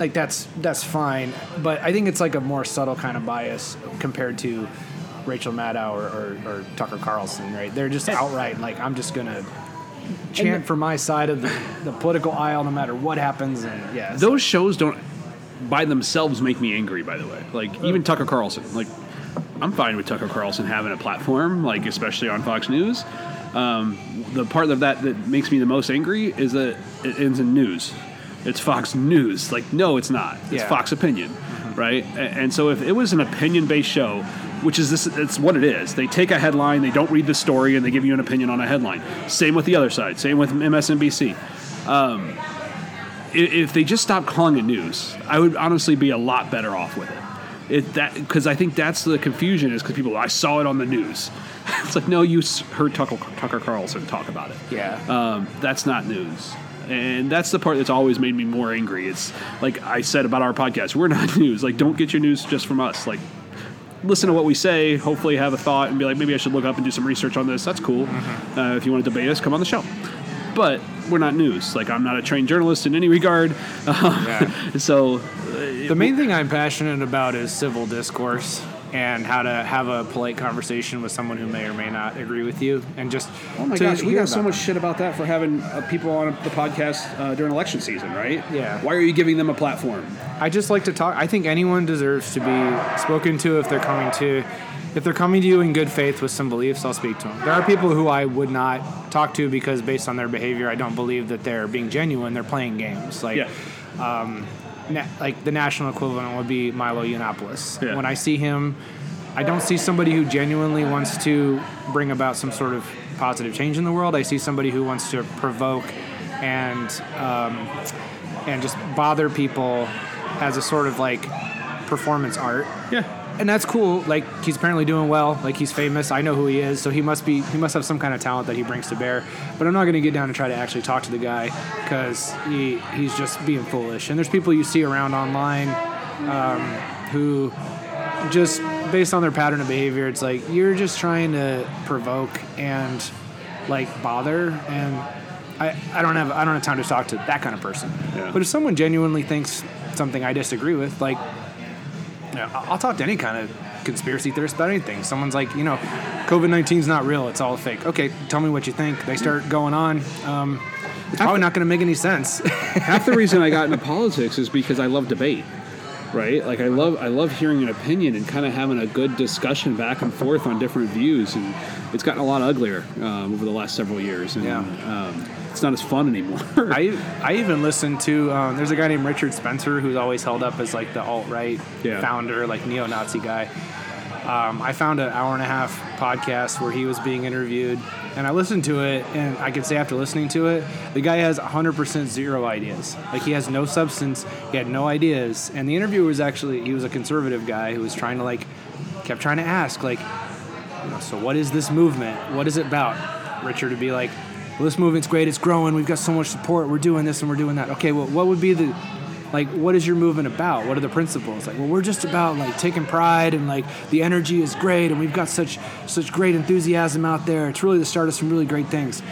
like that's that's fine, but I think it's like a more subtle kind of bias compared to Rachel Maddow or, or, or Tucker Carlson, right? They're just <laughs> outright like I'm just gonna chant for my side of the, the political aisle no matter what happens, and yeah, so- Those shows don't by themselves make me angry. By the way, like even Tucker Carlson, like I'm fine with Tucker Carlson having a platform, like especially on Fox News. Um, the part of that that makes me the most angry is that it ends in news. It's Fox News. Like, no, it's not. It's Yeah. Fox Opinion, right? And so if it was an opinion-based show which is this. It's what it is. They take a headline, they don't read the story, and they give you an opinion on a headline. Same with the other side. Same with MSNBC. Um, if they just stopped calling it news, I would honestly be a lot better off with it. It that because I think that's the confusion is because people I saw it on the news. <laughs> it's like no, you heard Tucker, Tucker Carlson talk about it. Yeah. Um, that's not news. And that's the part that's always made me more angry. It's like I said about our podcast, we're not <laughs> news. Like, don't get your news just from us. Like, listen to what we say, hopefully have a thought, and be like, maybe I should look up and do some research on this. That's cool. Uh, if you want to debate us, come on the show. But we're not news. Like, I'm not a trained journalist in any regard. <laughs> so, The main thing I'm passionate about is civil discourse and how to have a polite conversation with someone who may or may not agree with you, and just oh my gosh, we got so much shit about that for having uh, people on the podcast uh, during election season, right? Yeah. Why are you giving them a platform? I just like to talk. I think anyone deserves to be spoken to if they're coming to. If they're coming to you in good faith with some beliefs, I'll speak to them. There are people who I would not talk to because, based on their behavior, I don't believe that they're being genuine. They're playing games. Like, Yeah. Na- like the national equivalent would be Milo Yiannopoulos. Yeah. When I see him, I don't see somebody who genuinely wants to bring about some sort of positive change in the world. I see somebody who wants to provoke and um, and just bother people as a sort of like performance art. Yeah. And that's cool. Like he's apparently doing well. Like he's famous. I know who he is. So he must be. He must have some kind of talent that he brings to bear. But I'm not going to get down and try to actually talk to the guy because he he's just being foolish. And there's people you see around online um, who just based on their pattern of behavior, it's like you're just trying to provoke and like bother and. I, I don't have I don't have time to talk to that kind of person. Yeah. But if someone genuinely thinks something I disagree with, like I'll talk to any kind of conspiracy theorist about anything. Someone's like, you know, COVID 19 is not real. It's all fake. Okay, tell me what you think. They start going on. Um, it's probably not going to make any sense. <laughs> half the reason I got into politics is because I love debate. Right, like I love I love hearing an opinion and kind of having a good discussion back and forth on different views, and it's gotten a lot uglier um, over the last several years, and Yeah. um, it's not as fun anymore. <laughs> I I even listened to um, there's a guy named Richard Spencer who's always held up as like the alt right Yeah. founder, like neo Nazi guy. Um, I found an hour and a half podcast where he was being interviewed, and I listened to it, and I could say after listening to it, the guy has 100% zero ideas. Like he has no substance, he had no ideas, and the interviewer was actually he was a conservative guy who was trying to like kept trying to ask like, you know, so what is this movement? What is it about? Richard would be like, well, this movement's great, it's growing, we've got so much support, we're doing this and we're doing that. Okay, well, what would be the, like, what is your movement about? What are the principles? Like, well, we're just about like taking pride and like the energy is great and we've got such such great enthusiasm out there. It's really the start of some really great things.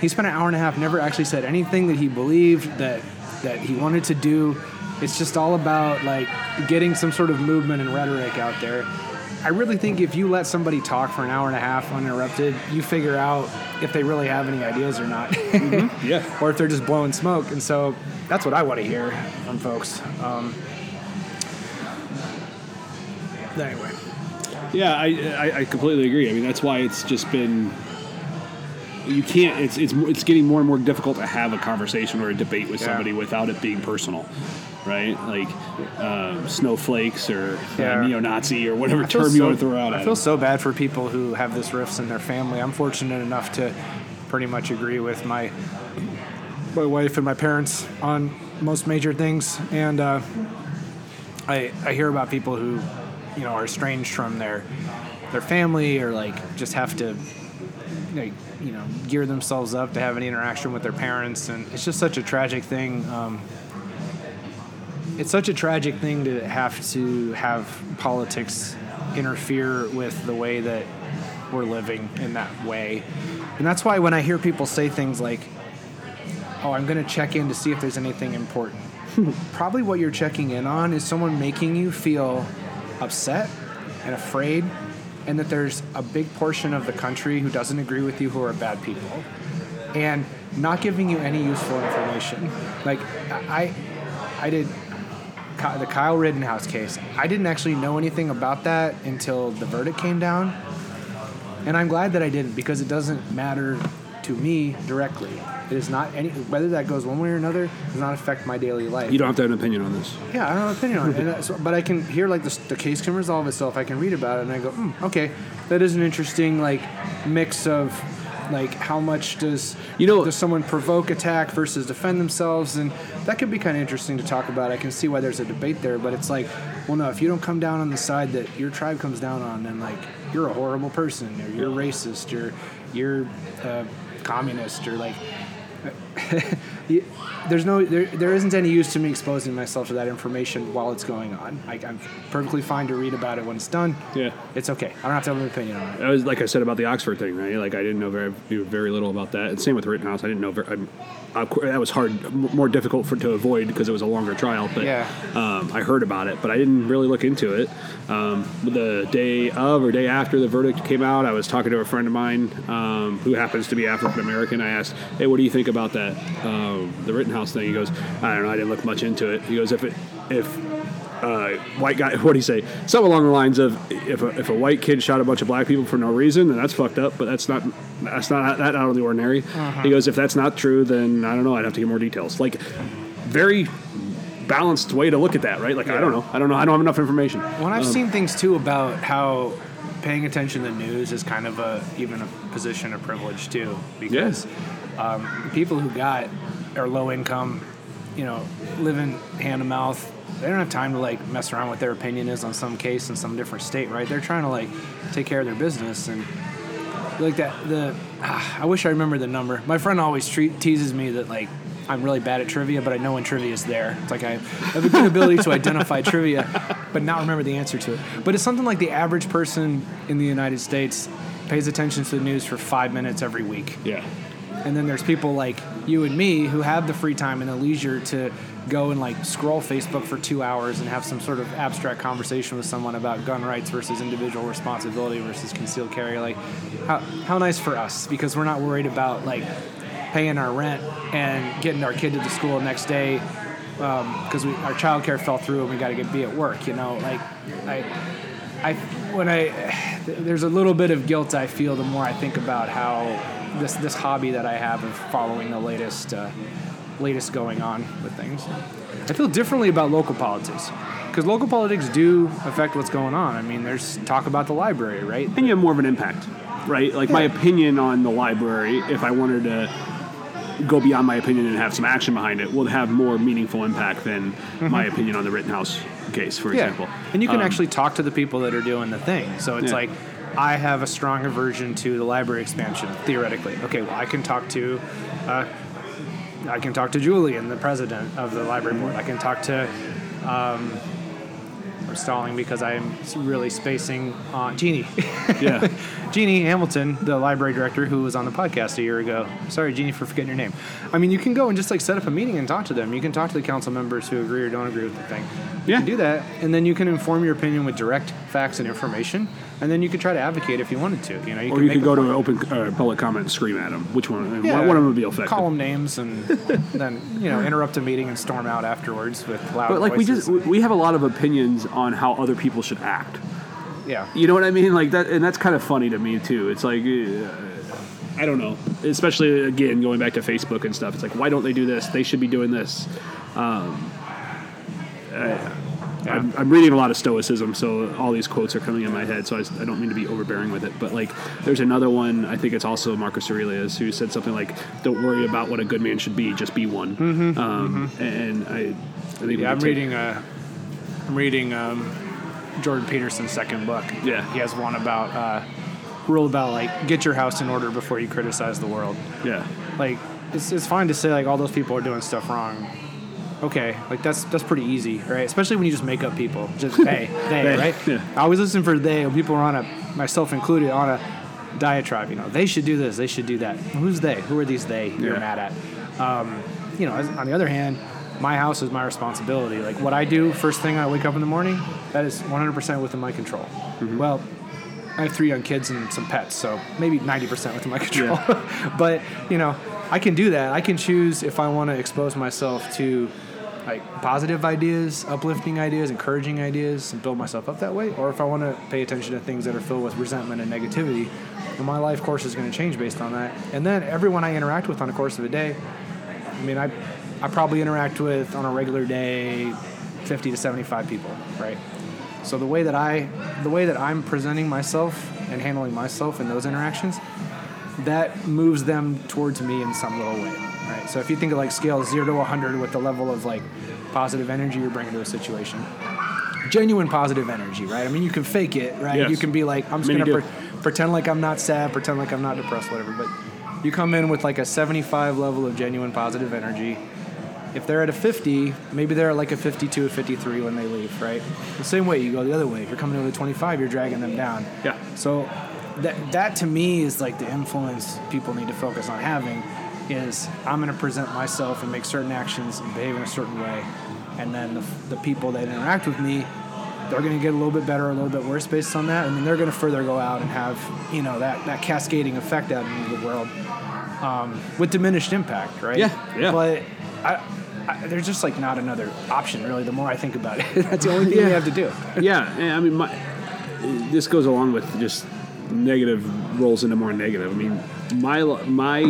He spent an hour and a half, never actually said anything that he believed that that he wanted to do. It's just all about like getting some sort of movement and rhetoric out there. I really think if you let somebody talk for an hour and a half uninterrupted, you figure out if they really have any ideas or not. <laughs> yeah, or if they're just blowing smoke. And so that's what I want to hear from folks. Um, anyway, yeah, I, I I completely agree. I mean, that's why it's just been. You can't. It's it's it's getting more and more difficult to have a conversation or a debate with Yeah. somebody without it being personal, right? Like um, snowflakes or Yeah. uh, neo-Nazi or whatever term you want to throw out I feel so bad for people who have this rifts in their family. I'm fortunate enough to pretty much agree with my my wife and my parents on most major things, and uh, I I hear about people who you know are estranged from their their family or like just have to like you know gear themselves up to have any interaction with their parents, and it's just such a tragic thing. Um, it's such a tragic thing to have to have politics interfere with the way that we're living in that way. And that's why when I hear people say things like, oh, I'm going to check in to see if there's anything important, <laughs> probably what you're checking in on is someone making you feel upset and afraid, and that there's a big portion of the country who doesn't agree with you who are bad people. And not giving you any useful information. Like, I, I did the Kyle Rittenhouse case. I didn't actually know anything about that until the verdict came down. And I'm glad that I didn't because it doesn't matter to me directly. It is not any whether that goes one way or another does not affect my daily life. You don't have to have an opinion on this. Yeah, I don't have an opinion on it, and so, but I can hear like the, the case can resolve itself. I can read about it, and I go, mm, okay, that is an interesting like mix of like how much does You know- does someone provoke attack versus defend themselves, and that could be kind of interesting to talk about. I can see why there's a debate there, but it's like, well, no, if you don't come down on the side that your tribe comes down on, then like you're a horrible person, or you're racist, or you're uh, communist, or like <laughs> you- there's no there, there isn't any use to me exposing myself to that information while it's going on. I, I'm perfectly fine to read about it when it's done. Yeah. it's okay. I don't have to have an opinion on it. That was like I said about the Oxford thing, right? Like I didn't know very very little about that. And same with Rittenhouse. I didn't know very. Course, that was hard, more difficult for to avoid because it was a longer trial. But Yeah. um, I heard about it, but I didn't really look into it. Um, the day of or day after the verdict came out, I was talking to a friend of mine um, who happens to be African American. I asked, "Hey, what do you think about that um, the Rittenhouse thing?" He goes, "I don't know. I didn't look much into it." He goes, "If it if uh, white guy, what do you say? Something along the lines of if a, if a white kid shot a bunch of black people for no reason, then that's fucked up. But that's not that's not that out of the ordinary. He goes, if that's not true, then I don't know. I'd have to get more details. Like very balanced way to look at that, right? Like I don't know. I don't know. I don't have enough information. When I've seen things too about how paying attention to the news is kind of a even a position of privilege too, because um, people who got are low income, you know, living hand to mouth. They don't have time to like mess around with their opinion is on some case in some different state, right? They're trying to like take care of their business and like that. The ah, I wish I remember the number. My friend always treat, teases me that like I'm really bad at trivia, but I know when trivia is there. It's like I have a good ability to identify <laughs> trivia, but not remember the answer to it. But it's something like the average person in the United States pays attention to the news for five minutes every week. Yeah. And then there's people like you and me who have the free time and the leisure to go and like scroll Facebook for two hours and have some sort of abstract conversation with someone about gun rights versus individual responsibility versus concealed carry. Like, how, how nice for us because we're not worried about like paying our rent and getting our kid to the school the next day because we our childcare fell through and we got to be at work. You know, like I. I when I there's a little bit of guilt I feel the more I think about how this this hobby that I have of following the latest uh, latest going on with things. I feel differently about local politics because local politics do affect what's going on. I mean, there's talk about the library, right? And you have more of an impact, right? Like my opinion on the library, if I wanted to go beyond my opinion and have some action behind it, would have more meaningful impact than my opinion on the Rittenhouse case, for example. And you can Um, actually talk to the people that are doing the thing. So it's Yeah. like, I have a strong aversion to the library expansion, theoretically. Okay, well, I can talk to, uh, I can talk to Julian, the president of the library board. I can talk to, um, I'm stalling because I'm really spacing on Jeannie. Yeah. <laughs> Jeannie Hamilton, the library director who was on the podcast a year ago. Sorry, Jeannie, for forgetting your name. I mean, you can go and just like set up a meeting and talk to them. You can talk to the council members who agree or don't agree with the thing. You Yeah. can do that, and then you can inform your opinion with direct facts and information, and then you could try to advocate if you wanted to. You know, you Or can you could go to an open uh, public comment and scream at them. Which one? Yeah, one, one of them would be effective. Call them names and <laughs> then you know interrupt a meeting and storm out afterwards with loud But like we just we have a lot of opinions on how other people should act. yeah. You know what I mean? Like that, and that's kind of funny to me too. It's like. Uh, I don't know. Especially again, going back to Facebook and stuff. It's like, why don't they do this? They should be doing this. Um, I, I'm, I'm reading a lot of Stoicism, so all these quotes are coming in my head. So I don't mean to be overbearing with it, but like, there's another one. I think it's also Marcus Aurelius who said something like, "Don't worry about what a good man should be; just be one." Um, And I, I think Mm-hmm. Yeah, I'm take- reading. Uh, I'm reading um, Jordan Peterson's second book. Yeah. he has one about uh, rule about like get your house in order before you criticize the world. Yeah, Like it's it's fine to say like all those people are doing stuff wrong. Okay, like that's that's pretty easy, right? Especially when you just make up people. Just <laughs> they, they, They, right? yeah. I always listen for they. When people are on a, myself included, on a diatribe. You know, they should do this, they should do that. Who's they? Who are these they you're Yeah. mad at? Um, you know, as, on the other hand, my house is my responsibility. Like what I do first thing I wake up in the morning, that is 100% within my control. Well, I have three young kids and some pets, so maybe 90% within my <laughs> control. <laughs> but, you know, I can do that. I can choose if I want to expose myself to like positive ideas, uplifting ideas, encouraging ideas, and build myself up that way, or if I want to pay attention to things that are filled with resentment and negativity, my life course is going to change based on that. And then everyone I interact with on the course of a day, I mean, I, I probably interact with on a regular day, 50 to 75 people, right? So the way that I, the way that I'm presenting myself and handling myself in those interactions, that moves them towards me in some little way, right? So if you think of like scale zero to 100 with the level of like positive energy you're bringing to a situation, genuine positive energy, right? I mean, you can fake it, right? Yes. You can be like, I'm just Many gonna pre- pretend like I'm not sad, pretend like I'm not depressed, whatever. But you come in with like a 75 level of genuine positive energy. If they're at a 50, maybe they're at like a 52 or 53 when they leave, right? The same way you go the other way. If you're coming in with a 25, you're dragging them down. Yeah. So that that to me is like the influence people need to focus on having is I'm going to present myself and make certain actions and behave in a certain way, and then the, the people that interact with me, they're going to get a little bit better, or a little bit worse based on that, and then they're going to further go out and have you know that that cascading effect out into the world um, with diminished impact, right? Yeah, yeah. But I, I, there's just like not another option really. The more I think about it, <laughs> that's the only thing Yeah. you have to do. yeah, I mean, my, this goes along with just negative rolls into more negative. I mean, my my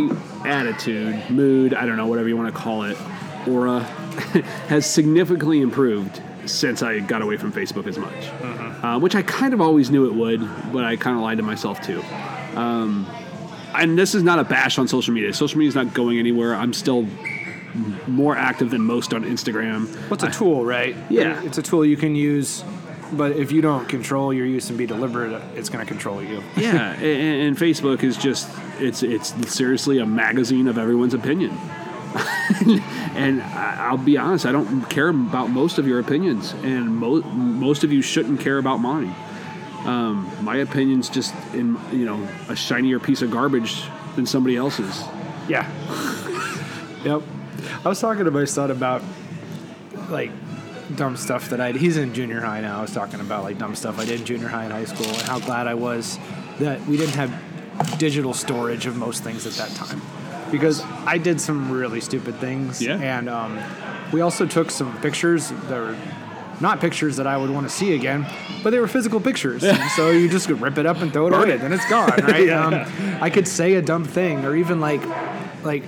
attitude, mood, I don't know, whatever you want to call it, aura, <laughs> has significantly improved since I got away from Facebook as much, uh, which I kind of always knew it would, but I kind of lied to myself too. Um, and this is not a bash on social media. Social media is not going anywhere. I'm still more active than most on Instagram. What's a tool, right? Yeah. It's a tool you can use, but if you don't control your use and be deliberate, it's going to control you. <laughs> yeah, and, and Facebook is just it's it's seriously a magazine of everyone's opinion. <laughs> and I'll be honest, I don't care about most of your opinions, and mo- most of you shouldn't care about mine. Um, my opinion's just in you know a shinier piece of garbage than somebody else's. Yeah. <laughs> yep. I was talking to my son about like dumb stuff that I he's in junior high now. I was talking about like dumb stuff I did in junior high and high school and how glad I was that we didn't have digital storage of most things at that time. Because I did some really stupid things. Yeah. And um, we also took some pictures that were not pictures that I would want to see again, but they were physical pictures. Yeah. so you just could rip it up and throw it Burn away, it. then it's gone, <laughs> right? Yeah. um, I could say a dumb thing, or even like, like,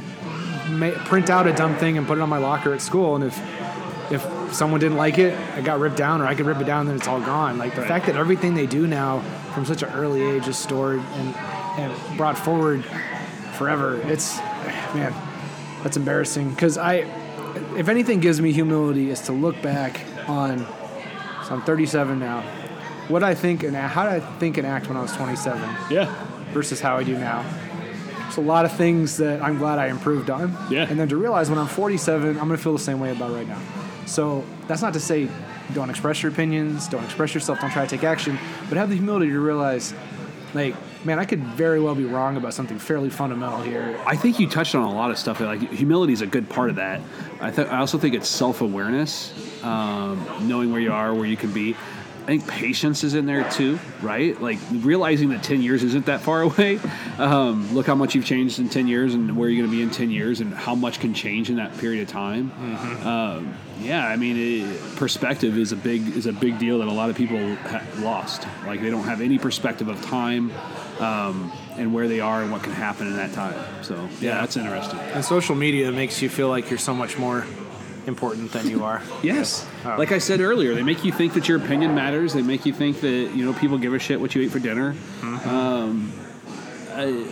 ma- print out a dumb thing and put it on my locker at school, and if if someone didn't like it, it got ripped down, or I could rip it down, then it's all gone. Like the Right. fact that everything they do now from such an early age is stored and and brought forward forever. It's man, that's embarrassing. Because I, if anything, gives me humility is to look back on. So I'm 37 now. What I think and how did I think and act when I was 27 Yeah, versus how I do now. There's a lot of things that I'm glad I improved on. Yeah. And then to realize when I'm 47, I'm going to feel the same way about right now. So that's not to say don't express your opinions, don't express yourself, don't try to take action, but have the humility to realize, like, man, I could very well be wrong about something fairly fundamental here. I think you touched on a lot of stuff. Like humility is a good part of that. I th- I also think it's self awareness, um, knowing where you are, where you can be. I think patience is in there too, right? Like realizing that ten years isn't that far <laughs> away. Um, look how much you've changed in ten years, and where you're going to be in ten years, and how much can change in that period of time. Um, yeah, I mean, it, perspective is a big is a big deal that a lot of people ha- lost. Like they don't have any perspective of time. Um, and where they are and what can happen in that time. So yeah, Yeah. that's interesting. And social media makes you feel like you're so much more important than you are. <laughs> Yes. Oh. Like I said earlier, they make you think that your opinion matters. They make you think that you know people give a shit what you eat for dinner. Um, I-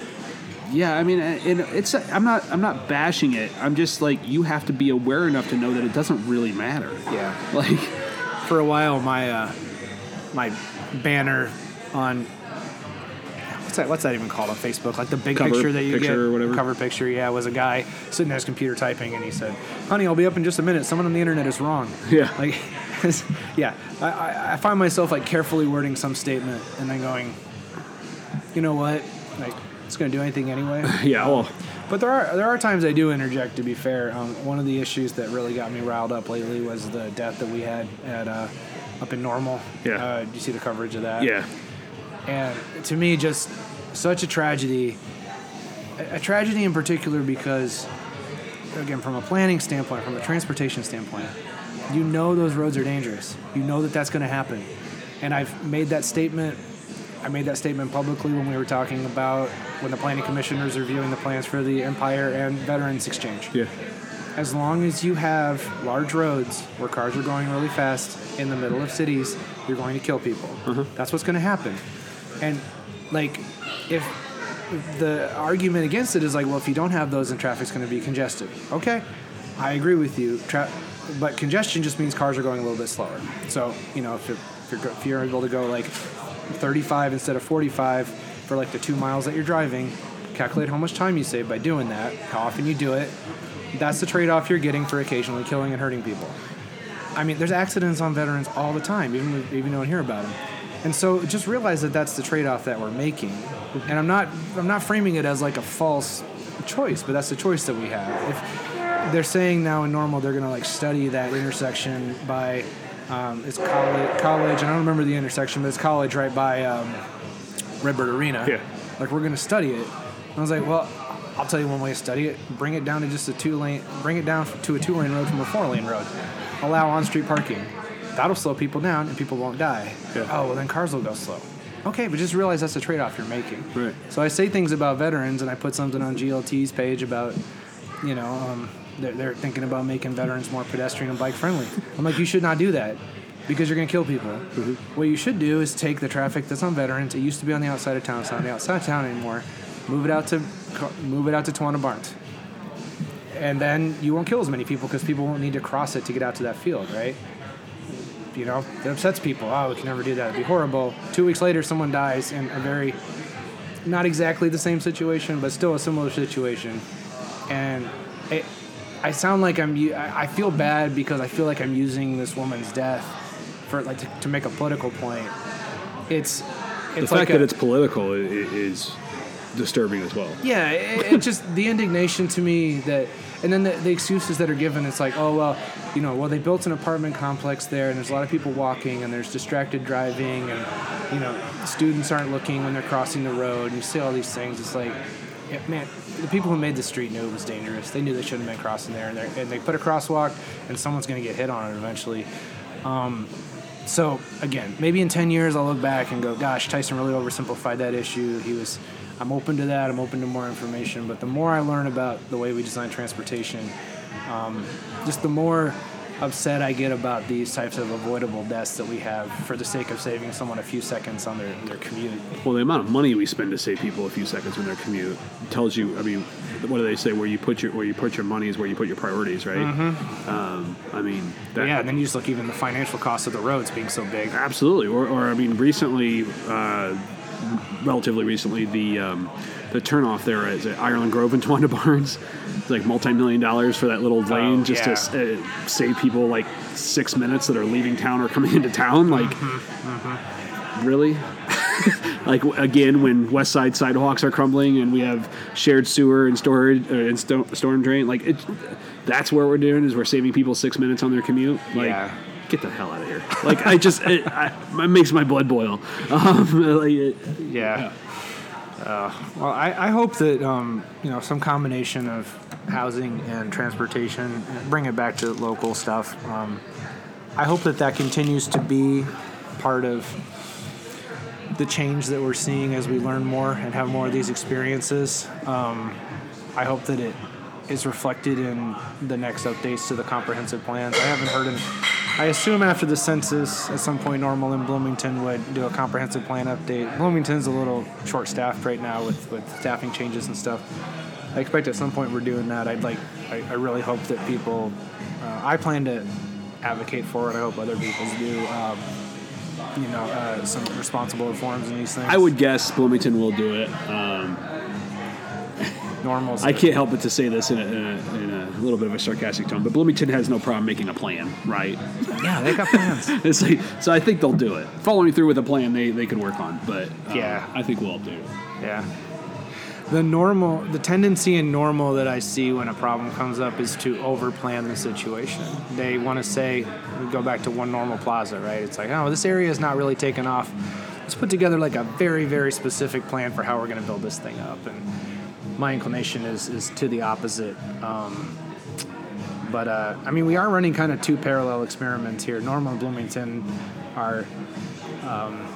yeah, I mean, and it's I'm not I'm not bashing it. I'm just like you have to be aware enough to know that it doesn't really matter. Yeah. <laughs> Like for a while my uh, my banner on what's that what's that even called on Facebook? Like the big Cover picture that you picture get or whatever. cover picture, yeah, was a guy sitting at his computer typing and he said, Honey, I'll be up in just a minute. Someone on the internet is wrong. <laughs> Yeah. Like <laughs> yeah. I, I, find myself like carefully wording some statement and then going, you know what? Like it's gonna do anything anyway. <laughs> yeah, well, But there are there are times I do interject. To be fair, um, one of the issues that really got me riled up lately was the death that we had at uh, up in Normal. Yeah. Uh, you see the coverage of that? yeah, And to me, just such a tragedy. A, a tragedy in particular because again, from a planning standpoint, from a transportation standpoint, you know those roads are dangerous. You know that that's going to happen. And I've made that statement. I made that statement publicly when we were talking about when the planning commissioners are reviewing the plans for the Empire and Veterans Exchange. Yeah. As long as you have large roads where cars are going really fast in the middle of cities, you're going to kill people. Mm-hmm. That's what's going to happen. And like, if the argument against it is like, well, if you don't have those, then traffic's going to be congested. Okay, I agree with you. Tra- but congestion just means cars are going a little bit slower. So you know, if you're, if you're, able to go like 35 instead of 45 for like the two miles that you're driving, calculate how much time you save by doing that, how often you do it. That's the trade-off you're getting for occasionally killing and hurting people. I mean, there's accidents on veterans all the time, even if- even don't hear about them. And so just realize that that's the trade-off that we're making. And I'm not I'm not framing it as like a false choice, but that's the choice that we have. If they're saying now in normal they're going to like study that intersection by um, it's college college and I don't remember the intersection, but it's college right by um, Redbird Arena. Yeah. Like we're going to study it. And I was like, well, I'll tell you one way to study it. Bring it down to just a two lane. Bring it down to a two lane road from a four lane road. Allow on street parking. That'll slow people down and people won't die. Yeah. Oh, well then cars will go slow. Okay, but just realize that's a trade off you're making. Right. So I say things about veterans, and I put something on GLT's page about, you know, um, they're, they're thinking about making veterans more pedestrian and bike friendly. I'm like, you should not do that because you're going to kill people. What you should do is take the traffic that's on veterans. It used to be on the outside of town. It's not on the outside of town anymore. Move it out to move it out to Towanda Barnes, and then you won't kill as many people because people won't need to cross it to get out to that field, right? You know, it upsets people. Oh, we can never do that. It'd be horrible. Two weeks later, someone dies in a very, not exactly the same situation, but still a similar situation. And it, I sound like I'm, I feel bad because I feel like I'm using this woman's death for like to, to make a political point. It's, The fact like that a- it's political is disturbing as well. yeah, it, it <laughs> just the indignation to me that, and then the, the excuses that are given. It's like, oh well, you know, well they built an apartment complex there, and there's a lot of people walking, and there's distracted driving, and you know, students aren't looking when they're crossing the road. And you see all these things. It's like, yeah, man, the people who made the street knew it was dangerous. They knew they shouldn't have been crossing there, and, and they put a crosswalk, and someone's going to get hit on it eventually. Um, so again, maybe in 10 years I'll look back and go, gosh, Tyson really oversimplified that issue. He was, I'm open to that. I'm open to more information. But the more I learn about the way we design transportation, um, just the more upset I get about these types of avoidable deaths that we have for the sake of saving someone a few seconds on their, their commute. Well, the amount of money we spend to save people a few seconds on their commute tells you. I mean, what do they say? Where you put your where you put your money is where you put your priorities, right? Um, I mean, that, yeah, and then you just look even the financial cost of the roads being so big. Absolutely. Or, or I mean, recently, uh, relatively recently, the um, the turnoff there at Ireland Grove and <laughs> Towanda Barnes, it's like multi-million dollars for that little lane just yeah. to uh, save people like six minutes that are leaving town or coming <laughs> into town. Like, really? <laughs> like again, when West Side sidewalks are crumbling and we have shared sewer and storage uh, and sto- storm drain, like it, that's where we're doing is we're saving people six minutes on their commute. Like, Yeah. Get the hell out of here! Like, I just it, I, it makes my blood boil. Um, <laughs> like, it, Yeah. Uh, well, I, I hope that um, you know some combination of housing and transportation, bring it back to local stuff. Um, I hope that that continues to be part of the change that we're seeing as we learn more and have more of these experiences. Um, I hope that it is reflected in the next updates to the comprehensive plans. I haven't heard of. I assume after the census, at some point, Normal and Bloomington would do a comprehensive plan update. Bloomington's a little short-staffed right now with, with staffing changes and stuff. I expect at some point we're doing that. I'd like. I, I really hope that people. Uh, I plan to advocate for it. I hope other people do. Um, you know, uh, some responsible reforms in these things. I would guess Bloomington will do it. Um, Normals. I can't help but to say this in a, in, a, in a little bit of a sarcastic tone, but Bloomington has no problem making a plan, right? Yeah, they got plans. <laughs> It's like, so I think they'll do it. Following through with a plan they, they could work on, but uh, Yeah. I think we'll do it. Yeah. The normal, the tendency in normal that I see when a problem comes up is to overplan the situation. They want to say, we go back to one normal plaza, right? It's like, oh, this area is not really taken off. Let's put together like a very, very specific plan for how we're going to build this thing up. And my inclination is is to the opposite. Um, But uh, I mean, we are running kind of two parallel experiments here. Normal and Bloomington are um,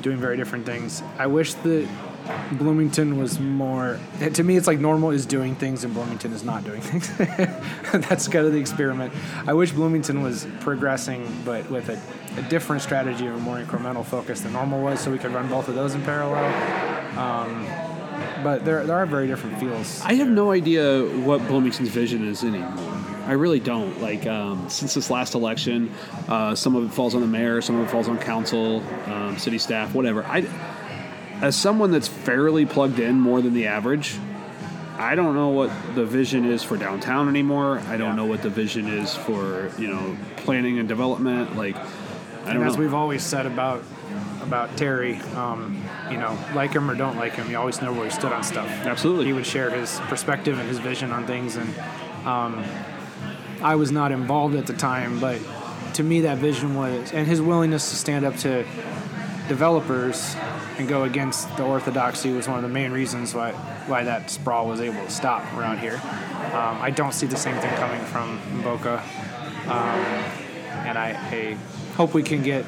doing very different things. I wish that Bloomington was more. To me, it's like normal is doing things and Bloomington is not doing things. <laughs> That's kind of the experiment. I wish Bloomington was progressing, but with a, a different strategy or more incremental focus than normal was, so we could run both of those in parallel. Um, but there, there are very different feels. I have no idea what Bloomington's vision is anymore. I really don't. Like um, since this last election, uh, some of it falls on the mayor, some of it falls on council, um, city staff, whatever. I, as someone that's fairly plugged in more than the average, I don't know what the vision is for downtown anymore. I don't Yeah. know what the vision is for you know planning and development. Like, I And don't as know. we've always said about about Terry, um, you know, like him or don't like him, you always know where he stood on stuff. Absolutely. he would share his perspective and his vision on things, and um, I was not involved at the time, but to me, that vision was, and his willingness to stand up to developers and go against the orthodoxy was one of the main reasons why why that sprawl was able to stop around here. Um, I don't see the same thing coming from Boca, um, and I, I hope we can get.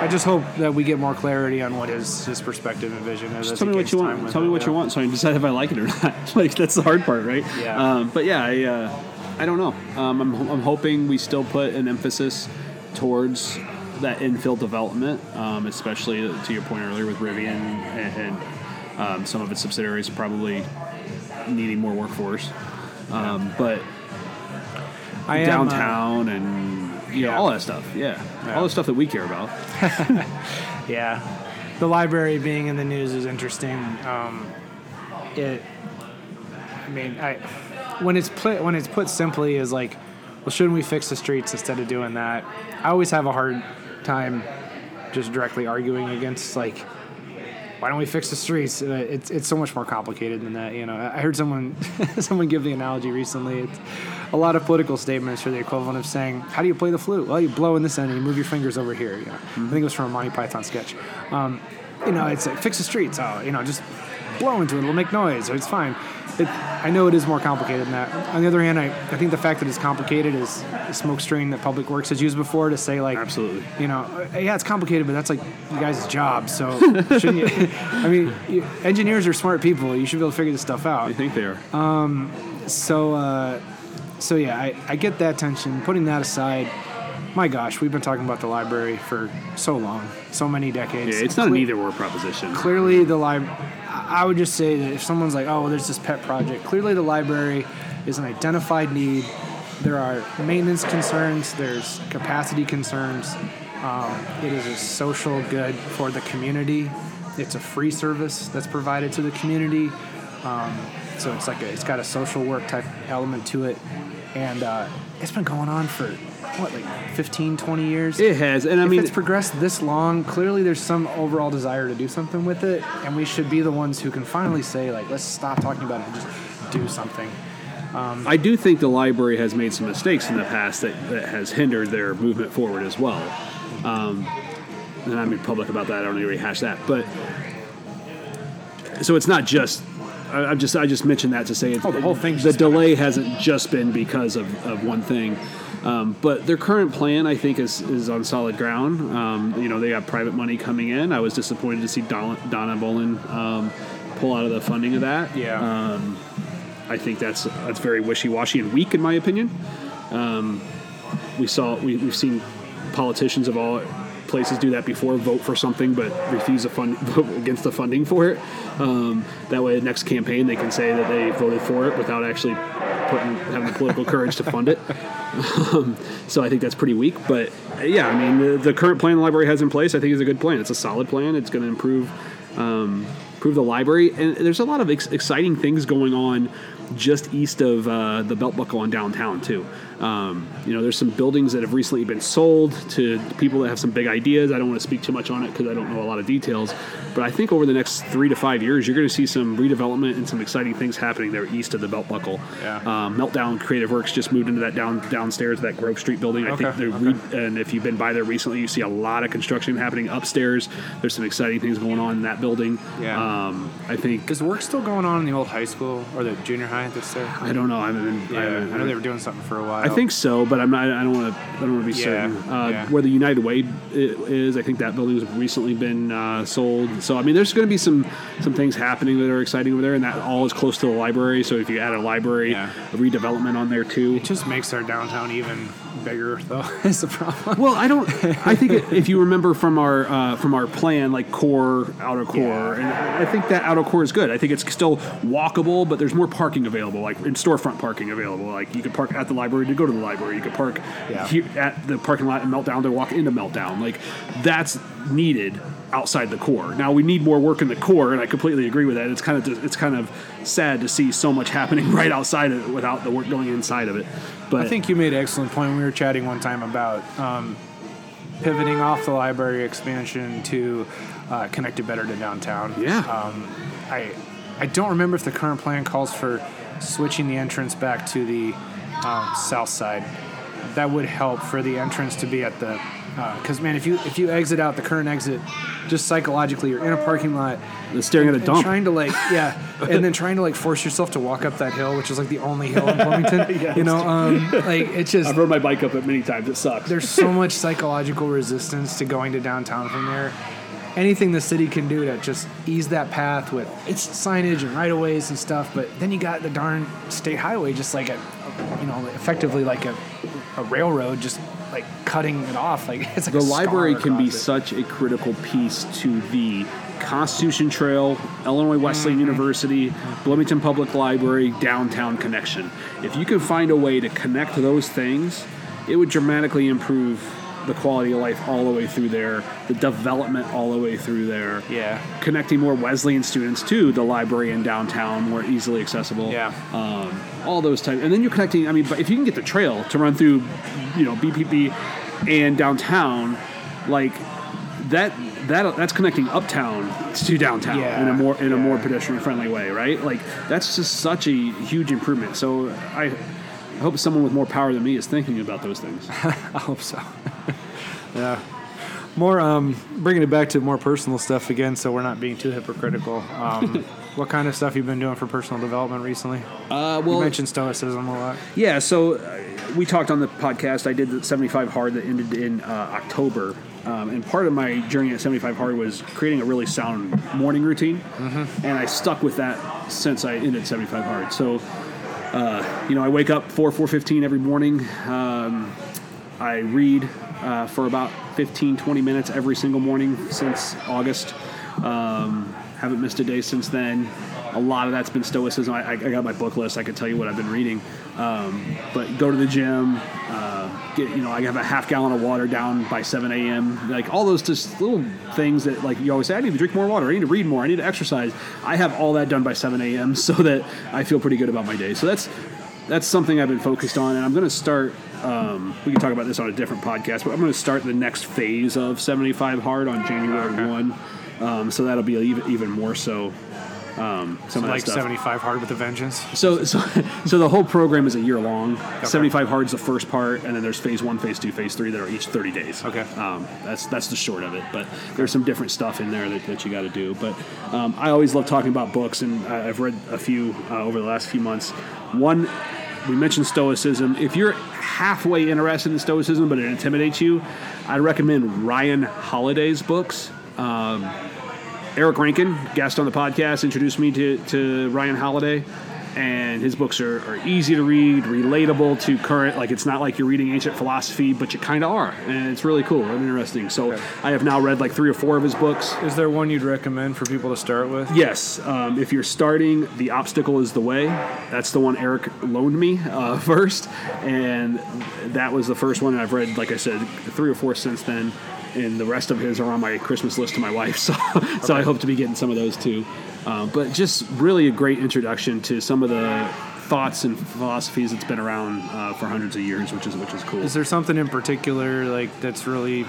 I just hope that we get more clarity on what his his perspective and vision is. Just tell me what you want. Tell me it, what yeah. you want, so I can decide if I like it or <laughs> not. like that's the hard part, right? Yeah. Um, but yeah, I, uh, I don't know. Um, I'm, I'm hoping we still put an emphasis towards that infill development, um, especially to your point earlier with Rivian and, and um, some of its subsidiaries probably needing more workforce. Um, but I am, uh, downtown and you know yeah. all that stuff, yeah. Yeah. all the stuff that we care about. <laughs> Yeah, the library being in the news is interesting. Um, it, I mean, I when it's put when it's put simply is like, well, shouldn't we fix the streets instead of doing that? I always have a hard time just directly arguing against like, why don't we fix the streets? Uh, It's it's so much more complicated than that. You know, I I heard someone <laughs> someone give the analogy recently. It's a lot of political statements are the equivalent of saying, "How do you play the flute?" Well, you blow in this end and you move your fingers over here. You know, I think it was from a Monty Python sketch. Um, you know, it's like fix the streets. Oh, you know, just blow into it. It'll make noise. It's fine. It, I know it is more complicated than that. On the other hand, I, I think the fact that it's complicated is a smoke screen that Public Works has used before to say like, Absolutely. you know, uh, yeah, it's complicated, but that's like you guys' job. So <laughs> shouldn't you? I mean, you, engineers are smart people. You should be able to figure this stuff out. You think they are. So, uh, so yeah, I, I get that tension. Putting that aside, my gosh, we've been talking about the library for so long, so many decades. yeah, it's not an either or proposition. Clearly, the lib. I I would just say that if someone's like, "Oh, well, there's this pet project," clearly the library is an identified need. There are maintenance concerns. There's capacity concerns. Um, it is a social good for the community. It's a free service that's provided to the community. Um, so it's like a, it's got a social work type element to it, and uh, it's been going on for what like 15, 20 years It has, and I if mean, it's progressed this long, clearly there's some overall desire to do something with it, and we should be the ones who can finally say, like, let's stop talking about it and just do something. I do think the library has made some mistakes in the past that, that has hindered their movement forward as well. Um, and I'm public about that. I don't need to rehash that, but so it's not just. I, just I just mentioned that to say it's, Oh, the whole thing's the delay hasn't just been because of, of one thing. Um, but their current plan, I think, is, is on solid ground. Um, you know, they got private money coming in. I was disappointed to see Donna, Donna Boelen um, pull out of the funding of that. Yeah. Um, I think that's that's very wishy-washy and weak, in my opinion. Um, we saw we, we've seen politicians of all places do that before, vote for something but refuse to fund <laughs> vote against the funding for it. Um, that way, the next campaign they can say that they voted for it without actually putting having the political courage to fund it. Um, so I think that's pretty weak. But yeah, I mean, the, the current plan the library has in place, I think, is a good plan. It's a solid plan. It's going to improve um, improve the library, and there's a lot of ex- exciting things going on just east of uh, the belt buckle on downtown too. Um, you know, there's some buildings that have recently been sold to people that have some big ideas. I don't want to speak too much on it because I don't know a lot of details, but I think over the next three to five years, you're going to see some redevelopment and some exciting things happening there east of the belt buckle. Yeah. Um, Meltdown Creative Works just moved into that down downstairs, that Grove Street building. I Okay, think they're okay. re- and if you've been by there recently, you see a lot of construction happening upstairs. There's some exciting things going on in that building. Yeah. Um, I think Is work still going on in the old high school or the junior high that's there? I don't know. I haven't been. I, Yeah, haven't- I know they were doing something for a while. I think so, but I'm not. I don't want to. I don't want to be Yeah, certain. Uh, yeah. Where the United Way is, I think that building's recently been uh, sold. So I mean, there's going to be some some things happening that are exciting over there, and that all is close to the library. So if you add a library, Yeah. a redevelopment on there too. It just makes our downtown even bigger, though. <laughs> is the problem. Well, I don't. I think if you remember from our uh, from our plan, like core, outer core, Yeah. and I think that outer core is good. I think it's still walkable, but there's more parking available, like in storefront parking available. Like you could park at the library to go to the library. You could park Yeah. here at the parking lot in Meltdown to walk into Meltdown. Like that's needed outside the core. Now we need more work in the core, and I completely agree with that. It's kind of it's kind of sad to see so much happening <laughs> right outside of it without the work going inside of it. But I think you made an excellent point. We were chatting one time about um, pivoting off the library expansion to uh, connect it better to downtown. Yeah. Um, I I don't remember if the current plan calls for switching the entrance back to the um, south side. That would help for the entrance to be at the because man, if you if you exit out the current exit, just psychologically, you're in a parking lot. staring at a and dump. trying to like <laughs> yeah, and then trying to like force yourself to walk up that hill, which is like the only hill in <laughs> Bloomington. You know, um, like it's just I've rode my bike up it many times. It sucks. there's so much psychological resistance to going to downtown from there. Anything the city can do to just ease that path with its signage and right of ways and stuff, but then you got the darn state highway just like a, you know, effectively like a, a railroad just like cutting it off. Like <laughs> it's like the library can be it. such a critical piece to the Constitution Trail, Illinois Wesleyan Mm-hmm. University, Bloomington Public Library, downtown connection. If you can find a way to connect those things, it would dramatically improve the quality of life all the way through there, the development all the way through there. Yeah. Connecting more Wesleyan students to the library in downtown, more easily accessible. Yeah. Um, all those types, and then you're connecting. I mean, but if you can get the trail to run through, you know, BPP and downtown, like that. That, that's connecting uptown to downtown Yeah, in a more in a more pedestrian friendly way, right? Like that's just such a huge improvement. So I, I hope someone with more power than me is thinking about those things. <laughs> I hope so. Yeah. More um, bringing it back to more personal stuff again, so we're not being too hypocritical. Um, <laughs> what kind of stuff you've been doing for personal development recently? Uh, You mentioned stoicism a lot. Yeah, so uh, we talked on the podcast. I did the 75 hard that ended in uh, October. Um, and part of my journey at 75 hard was creating a really sound morning routine. And I stuck with that since I ended 75 hard. So, uh, you know, I wake up 4, 4.15 every morning. Um, I read uh, for about 15, 20 minutes every single morning since August. Um, haven't missed a day since then. A lot of that's been stoicism. I, I got my book list. I could tell you what I've been reading. Um, but go to the gym. Uh, get you know, I have a half gallon of water down by 7 a.m. Like all those just little things that like you always say. I need to drink more water. I need to read more. I need to exercise. I have all that done by 7 a.m. <laughs> so that I feel pretty good about my day. So that's that's something I've been focused on, and I'm going to start. Um, we can talk about this on a different podcast, but I'm going to start the next phase of 75 hard on January one. Um, so that'll be even even more so. Um, some So like stuff. 75 hard with a vengeance. So, so, <laughs> so the whole program is a year long. Seventy-five hard is the first part, and then there's phase one, phase two, phase three that are each thirty days. Okay. um, that's that's the short of it. But there's some different stuff in there that, that you got to do. But um, I always love talking about books, and I- I've read a few uh, over the last few months. One, we mentioned Stoicism. If you're halfway interested in Stoicism, but it intimidates you, I'd recommend Ryan Holiday's books. Um, Eric Rankin, guest on the podcast, introduced me to, to Ryan Holiday, and his books are, are easy to read, relatable to current. Like it's not like you're reading ancient philosophy, but you kind of are, and it's really cool and interesting. So Okay. I have now read like three or four of his books. Is there one you'd recommend for people to start with? Yes, um, if you're starting, the obstacle is the way. That's the one Eric loaned me uh, <laughs> first, and that was the first one. And I've read, like I said, three or four since then, and the rest of his are on my Christmas list to my wife. <laughs> So, so I hope to be getting some of those too. Um, but just really a great introduction to some of the thoughts and philosophies that's been around uh, for hundreds of years, which is which is cool. Is there something in particular like that's really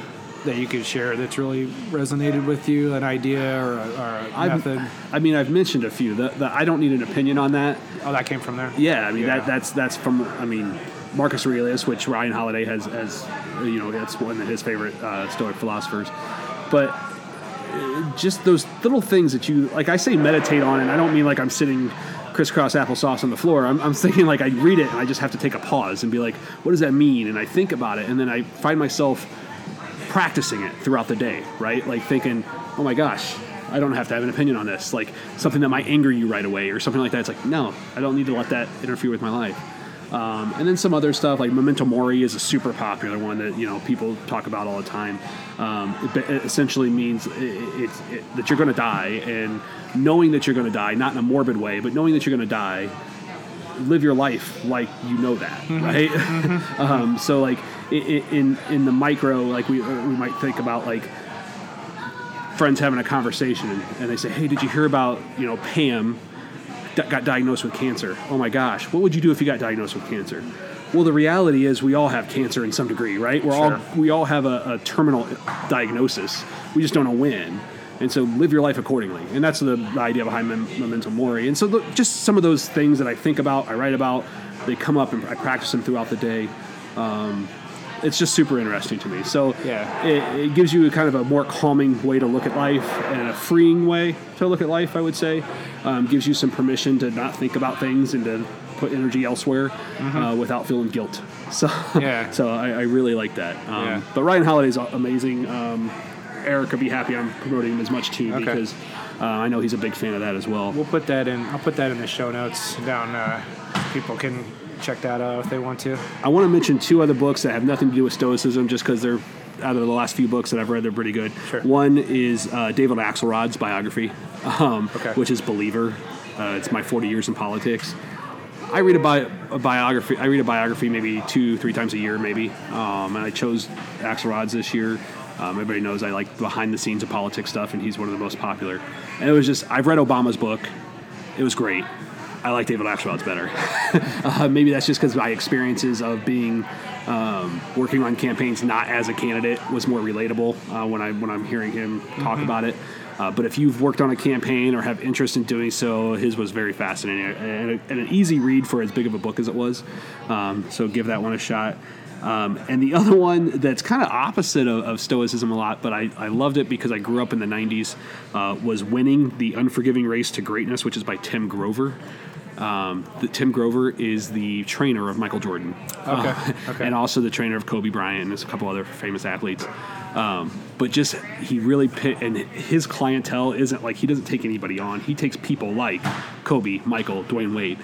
that you could share that's really resonated with you, an idea or a, or a I've- method? I mean, I've mentioned a few. The, the, I don't need an opinion on that. Oh, that came from there. Yeah, I mean Yeah. that that's that's from I mean Marcus Aurelius, which Ryan Holiday has as you know that's one of his favorite uh, Stoic philosophers, but uh, just those little things that you like. I say meditate on, and I don't mean like I'm sitting crisscross applesauce on the floor. I'm, I'm <laughs> thinking like I read it and I just have to take a pause and be like, what does that mean? And I think about it, and then I find myself practicing it throughout the day, right? Like thinking, oh my gosh, I don't have to have an opinion on this. Like something that might anger you right away or something like that. It's like, no, I don't need to let that interfere with my life. Um, and then some other stuff like Memento Mori is a super popular one that you know people talk about all the time. Um, it, it essentially means it, that you're going to die, and knowing that you're going to die, not in a morbid way, but knowing that you're going to die, live your life like you know that, right? <laughs> um, so like in in the micro, like we we might think about like friends having a conversation and, they say, "Hey, did you hear about you know Pam got diagnosed with cancer? Oh my gosh, what would you do if you got diagnosed with cancer?" Well, the reality is we all have cancer in some degree, right? We're all we all have a, a terminal diagnosis. We just don't know when. And so live your life accordingly. And that's the, idea behind mem- memento mori. And so the, just some of those things that I think about, I write about, they come up and I practice them throughout the day. Um, it's just super interesting to me. So Yeah. it, it gives you kind of a more calming way to look at life and a freeing way to look at life, I would say. Um, gives you some permission to not think about things and to put energy elsewhere uh, without feeling guilt. <laughs> So, Yeah. so I, I really like that. Um, Yeah. But Ryan Holiday's amazing. Um, Eric would be happy I'm promoting him as much too Okay. because uh, I know he's a big fan of that as well. We'll put that in. I'll put that in the show notes down. Uh, people can check that out if they want to. I want to mention two other books that have nothing to do with Stoicism, just because they're out of the last few books that I've read, they're pretty good. Sure. One is uh, David Axelrod's biography, <laughs> um, Okay. which is Believer. Uh, it's my 40 years in politics. I read a, bi- a biography. I read a biography maybe two, three times a year, maybe. Um, and I chose Axelrod's this year. Um, everybody knows I like behind the scenes of politics stuff, and he's one of the most popular. And it was just I've read Obama's book. It was great. I like David Axelrod's better. <laughs> uh, maybe that's just because my experiences of being um, working on campaigns not as a candidate was more relatable uh, when I when I'm hearing him talk about it. Uh, but if you've worked on a campaign or have interest in doing so, his was very fascinating and, a- and an easy read for as big of a book as it was. Um, so give that one a shot. Um, and the other one that's kind of opposite of, of Stoicism a lot, but I, I loved it because I grew up in the 90s, uh, was Winning the Unforgiving Race to Greatness, which is by Tim Grover. Um, the, Tim Grover is the trainer of Michael Jordan. Okay, Uh, okay. And also the trainer of Kobe Bryant and there's a couple other famous athletes. Um, but just, he really pit, and his clientele isn't like, he doesn't take anybody on. He takes people like Kobe, Michael, Dwyane Wade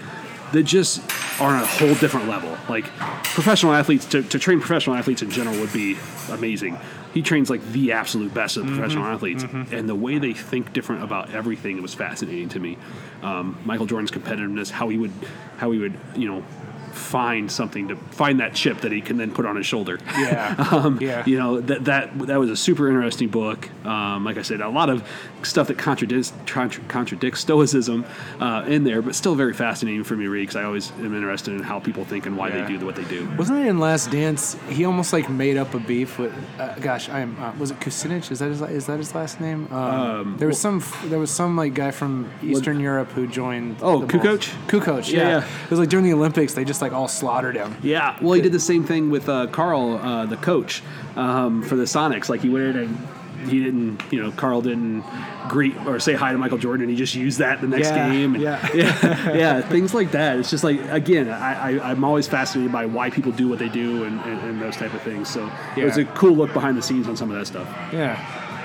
that just are on a whole different level. Like professional athletes, to, to train professional athletes in general would be amazing. He trains like the absolute best of professional athletes, and the way they think different about everything was fascinating to me. Um, Michael Jordan's competitiveness, how he would, how he would, you know, find something to find that chip that he can then put on his shoulder. Yeah. <laughs> Um, yeah. You know that that that was a super interesting book. Um, like I said, a lot of stuff that contradicts contra- contradicts Stoicism uh, in there, but still very fascinating for me to read because I always am interested in how people think and why Yeah. they do what they do. Wasn't it in Last Dance? He almost like made up a beef with. Uh, gosh, I am. Uh, was it Kucinich? Is that his? Is that his last name? Um, there was some. There was some like guy from Eastern Europe who joined. Oh, the Bulls. Kukoc? Kukoc. Yeah, Yeah. yeah. It was like during the Olympics, they just like all slaughtered him. Yeah, well, he did the same thing with uh, Karl, uh, the coach um, for the Sonics. Like he went in and he didn't, you know, Karl didn't greet or say hi to Michael Jordan. He just used that the next Yeah, game. And, yeah. <laughs> yeah, yeah, things like that. It's just like again, I, I, I'm always fascinated by why people do what they do and, and, and those type of things. So it was a cool look behind the scenes on some of that stuff. Yeah,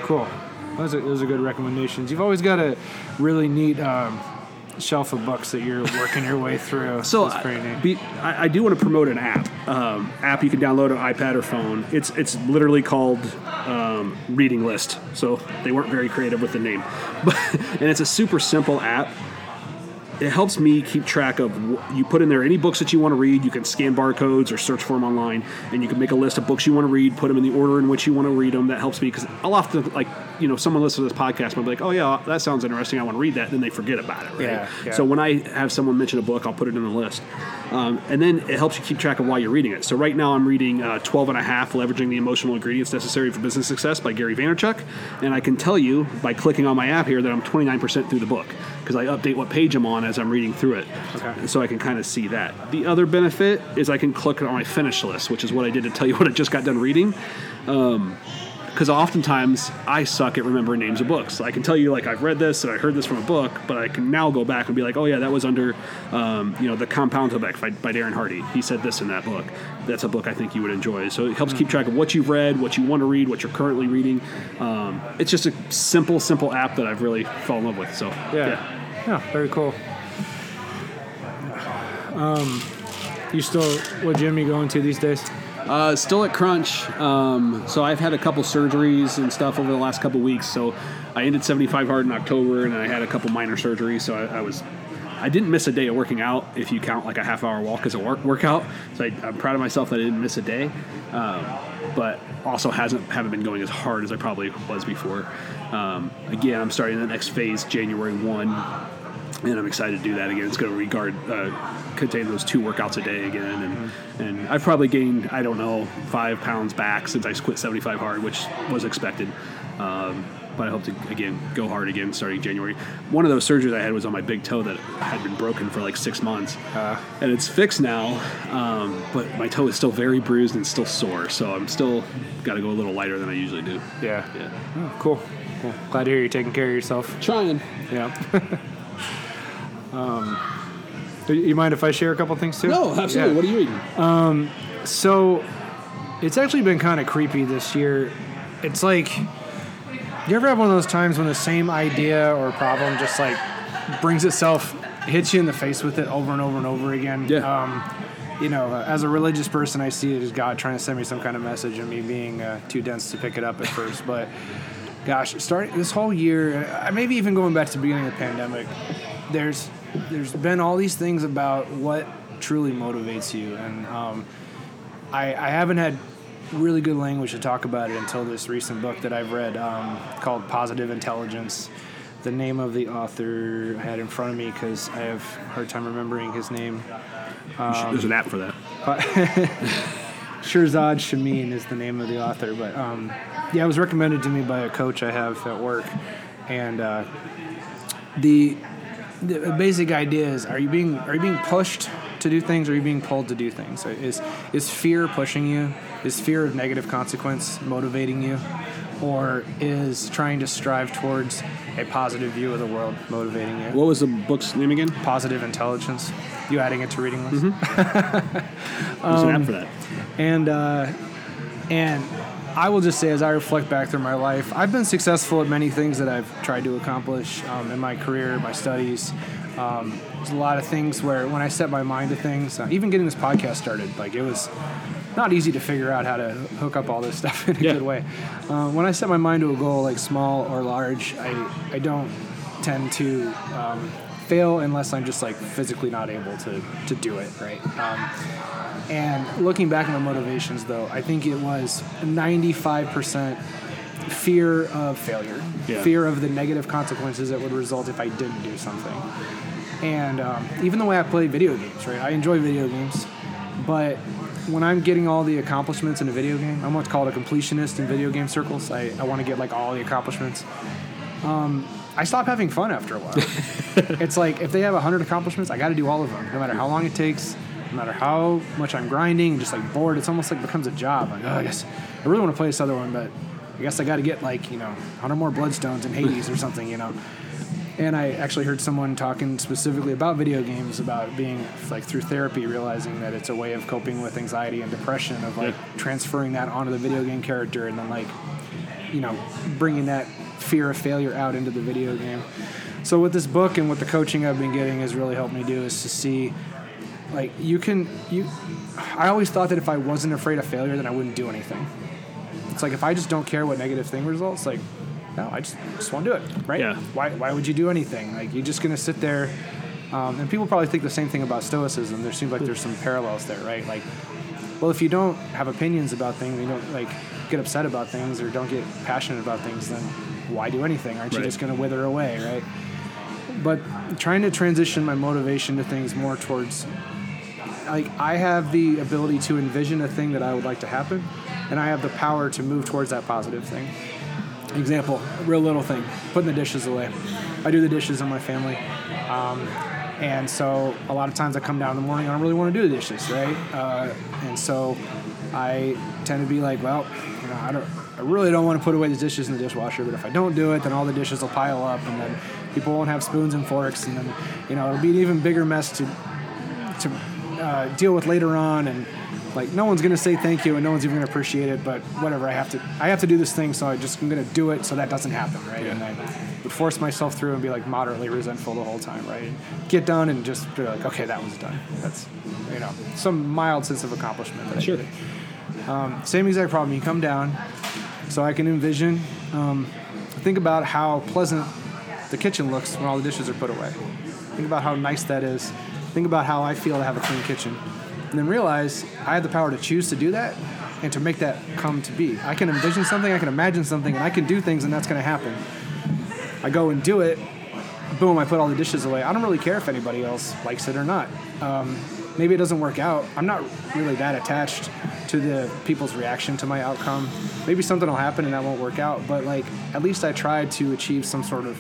cool. Those are, those are good recommendations. You've always got a really neat um, shelf of books that you're working your way through. <laughs> So I, be, I, I do want to promote an app. Um, app you can download on iPad or phone. It's it's literally called um, Reading List. So they weren't very creative with the name, <laughs> but and it's a super simple app. It helps me keep track of. You put in there any books that you want to read. You can scan barcodes or search for them online, and you can make a list of books you want to read. Put them in the order in which you want to read them. That helps me because I'll often like you know someone listens to this podcast might be like, oh yeah, that sounds interesting. I want to read that. And then they forget about it. Right? Yeah, yeah. So when I have someone mention a book, I'll put it in the list. Um, and then it helps you keep track of why you're reading it. So right now I'm reading uh, 12 and a half, Leveraging the Emotional Ingredients Necessary for Business Success by Gary Vaynerchuk. And I can tell you by clicking on my app here that I'm 29% through the book because I update what page I'm on as I'm reading through it. Okay. And So I can kind of see that. The other benefit is I can click on my finish list, which is what I did to tell you <laughs> what I just got done reading. Um, because oftentimes I suck at remembering names of books. I can tell you like I've read this and I heard this from a book, but I can now go back and be like, oh yeah, that was under um, you know the Compound Effect by, by Darren Hardy. He said this in that book. That's a book I think you would enjoy. So it helps keep track of what you've read, what you want to read, what you're currently reading. Um, it's just a simple, simple app that I've really fallen in love with. So Yeah. Yeah, very cool. Um, you still what gym you going to these days? Uh, still at Crunch. Um, so I've had a couple surgeries and stuff over the last couple weeks. So I ended 75 hard in October, and I had a couple minor surgeries. So I, I was, I didn't miss a day of working out if you count like a half hour walk as a work workout. So I, I'm proud of myself that I didn't miss a day. Um, but also hasn't haven't been going as hard as I probably was before. Um, again, I'm starting the next phase January one and I'm excited to do that again. It's going to regard uh, contain those two workouts a day again, and and I've probably gained I don't know five pounds back since I quit 75 hard, which was expected. Um, but I hope to again go hard again starting January. One of those surgeries I had was on my big toe that had been broken for like six months, and it's fixed now. Um, but my toe is still very bruised and still sore, so I'm still got to go a little lighter than I usually do. Yeah. Yeah, Oh, cool. Cool. Glad to hear you're taking care of yourself. trying. Yeah. <laughs> um, you mind if I share a couple things too? No, absolutely. Yeah. What are you reading? So, it's actually been kind of creepy this year. It's like, you ever have one of those times when the same idea or problem just like brings itself, hits you in the face with it over and over and over again? Yeah. Um, you know, as a religious person, I see it as God trying to send me some kind of message, and me being uh, too dense to pick it up at first. But gosh, starting this whole year, uh, maybe even going back to the beginning of the pandemic, there's there's been all these things about what truly motivates you, and um, I, I haven't had really good language to talk about it until this recent book that I've read um, called Positive Intelligence. The name of the author I had in front of me because I have a hard time remembering his name. There's an app for that. <laughs> Shirzad Chamine is the name of the author, but um, yeah, it was recommended to me by a coach I have at work, and uh, the the basic idea is: Are you being are you being pushed to do things, or are you being pulled to do things? Is is fear pushing you? Is fear of negative consequence motivating you, or is trying to strive towards a positive view of the world motivating you? What was the book's name again? Positive intelligence. You adding it to reading list? <laughs> There's an app for that. and uh, and I will just say, as I reflect back through my life, I've been successful at many things that I've tried to accomplish um, in my career, my studies. Um, there's a lot of things where when I set my mind to things, uh, even getting this podcast started, like it was not easy to figure out how to hook up all this <laughs> stuff in a Yeah. good way. Uh, when I set my mind to a goal, like small or large, I I don't tend to um, fail unless I'm just like physically not able to to do it right. Um, and looking back at my motivations, though, I think it was 95% fear of failure, Yeah. fear of the negative consequences that would result if I didn't do something. And um, even the way I play video games, right? I enjoy video games, but when I'm getting all the accomplishments in a video game, I'm what's called a completionist in video game circles. I, I want to get like all the accomplishments. Um, I stop having fun after a while. <laughs> it's like if they have 100 accomplishments, I got to do all of them, no matter how long it takes, no matter how much I'm grinding, just like bored. It's almost like becomes a job. Like, oh, I guess I really want to play this other one, but I guess I got to get like you know 100 more bloodstones in Hades or something, you know. And I actually heard someone talking specifically about video games, about being like through therapy, realizing that it's a way of coping with anxiety and depression, of like transferring that onto the video game character, and then like you know, bringing that fear of failure out into the video game. So with this book and what the coaching I've been getting has really helped me do is to see like you can you I always thought that if I wasn't afraid of failure then I wouldn't do anything. It's like if I just don't care what negative thing results, like no, I just just won't do it, right? Yeah. Why why would you do anything? Like you're just gonna sit there um, and people probably think the same thing about stoicism. There seems like there's some parallels there, right? Like well, if you don't have opinions about things, you don't like get upset about things or don't get passionate about things, then why do anything? Aren't you just going to wither away, right? But trying to transition my motivation to things more towards like I have the ability to envision a thing that I would like to happen, and I have the power to move towards that positive thing. Example, real little thing, putting the dishes away. I do the dishes in my family. Um, and so a lot of times I come down in the morning, and I don't really want to do the dishes, right? Uh, and so I tend to be like, well, you know, I don't, I really don't want to put away the dishes in the dishwasher, but if I don't do it, then all the dishes will pile up, and then people won't have spoons and forks, and then, you know, it'll be an even bigger mess to, to uh, deal with later on, and like no one's gonna say thank you, and no one's even gonna appreciate it, but whatever, I have to, I have to do this thing, so I just I'm gonna do it, so that doesn't happen, right? And I would force myself through and be like moderately resentful the whole time, right? Get done and just be like, okay, that was done. That's, you know, some mild sense of accomplishment. That Sure. Um, same exact problem. You come down, so I can envision. Um, think about how pleasant the kitchen looks when all the dishes are put away. Think about how nice that is. Think about how I feel to have a clean kitchen, and then realize I have the power to choose to do that and to make that come to be. I can envision something, I can imagine something, and I can do things, and that's going to happen. I go and do it. Boom! I put all the dishes away. I don't really care if anybody else likes it or not. Um, maybe it doesn't work out. I'm not really that attached to the people's reaction to my outcome. Maybe something will happen and that won't work out. But like, at least I tried to achieve some sort of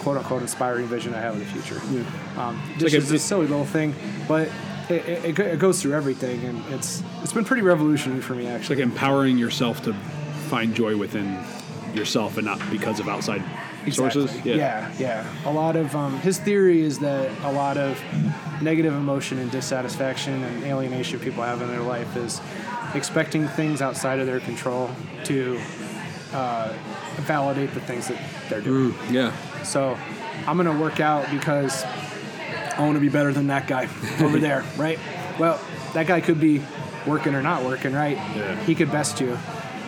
quote unquote inspiring vision I have of the future. Um, like a- is a silly little thing, but it, it, it goes through everything, and it's it's been pretty revolutionary for me It's actually. like empowering yourself to find joy within yourself and not because of outside sources. Exactly. Yeah. yeah, A lot of um, his theory is that a lot of negative emotion and dissatisfaction and alienation people have in their life is expecting things outside of their control to uh, validate the things that they're doing. Yeah. So I'm gonna work out because I want to be better than that guy <laughs> over there, right? Well, that guy could be working or not working, right? Yeah. He could best you.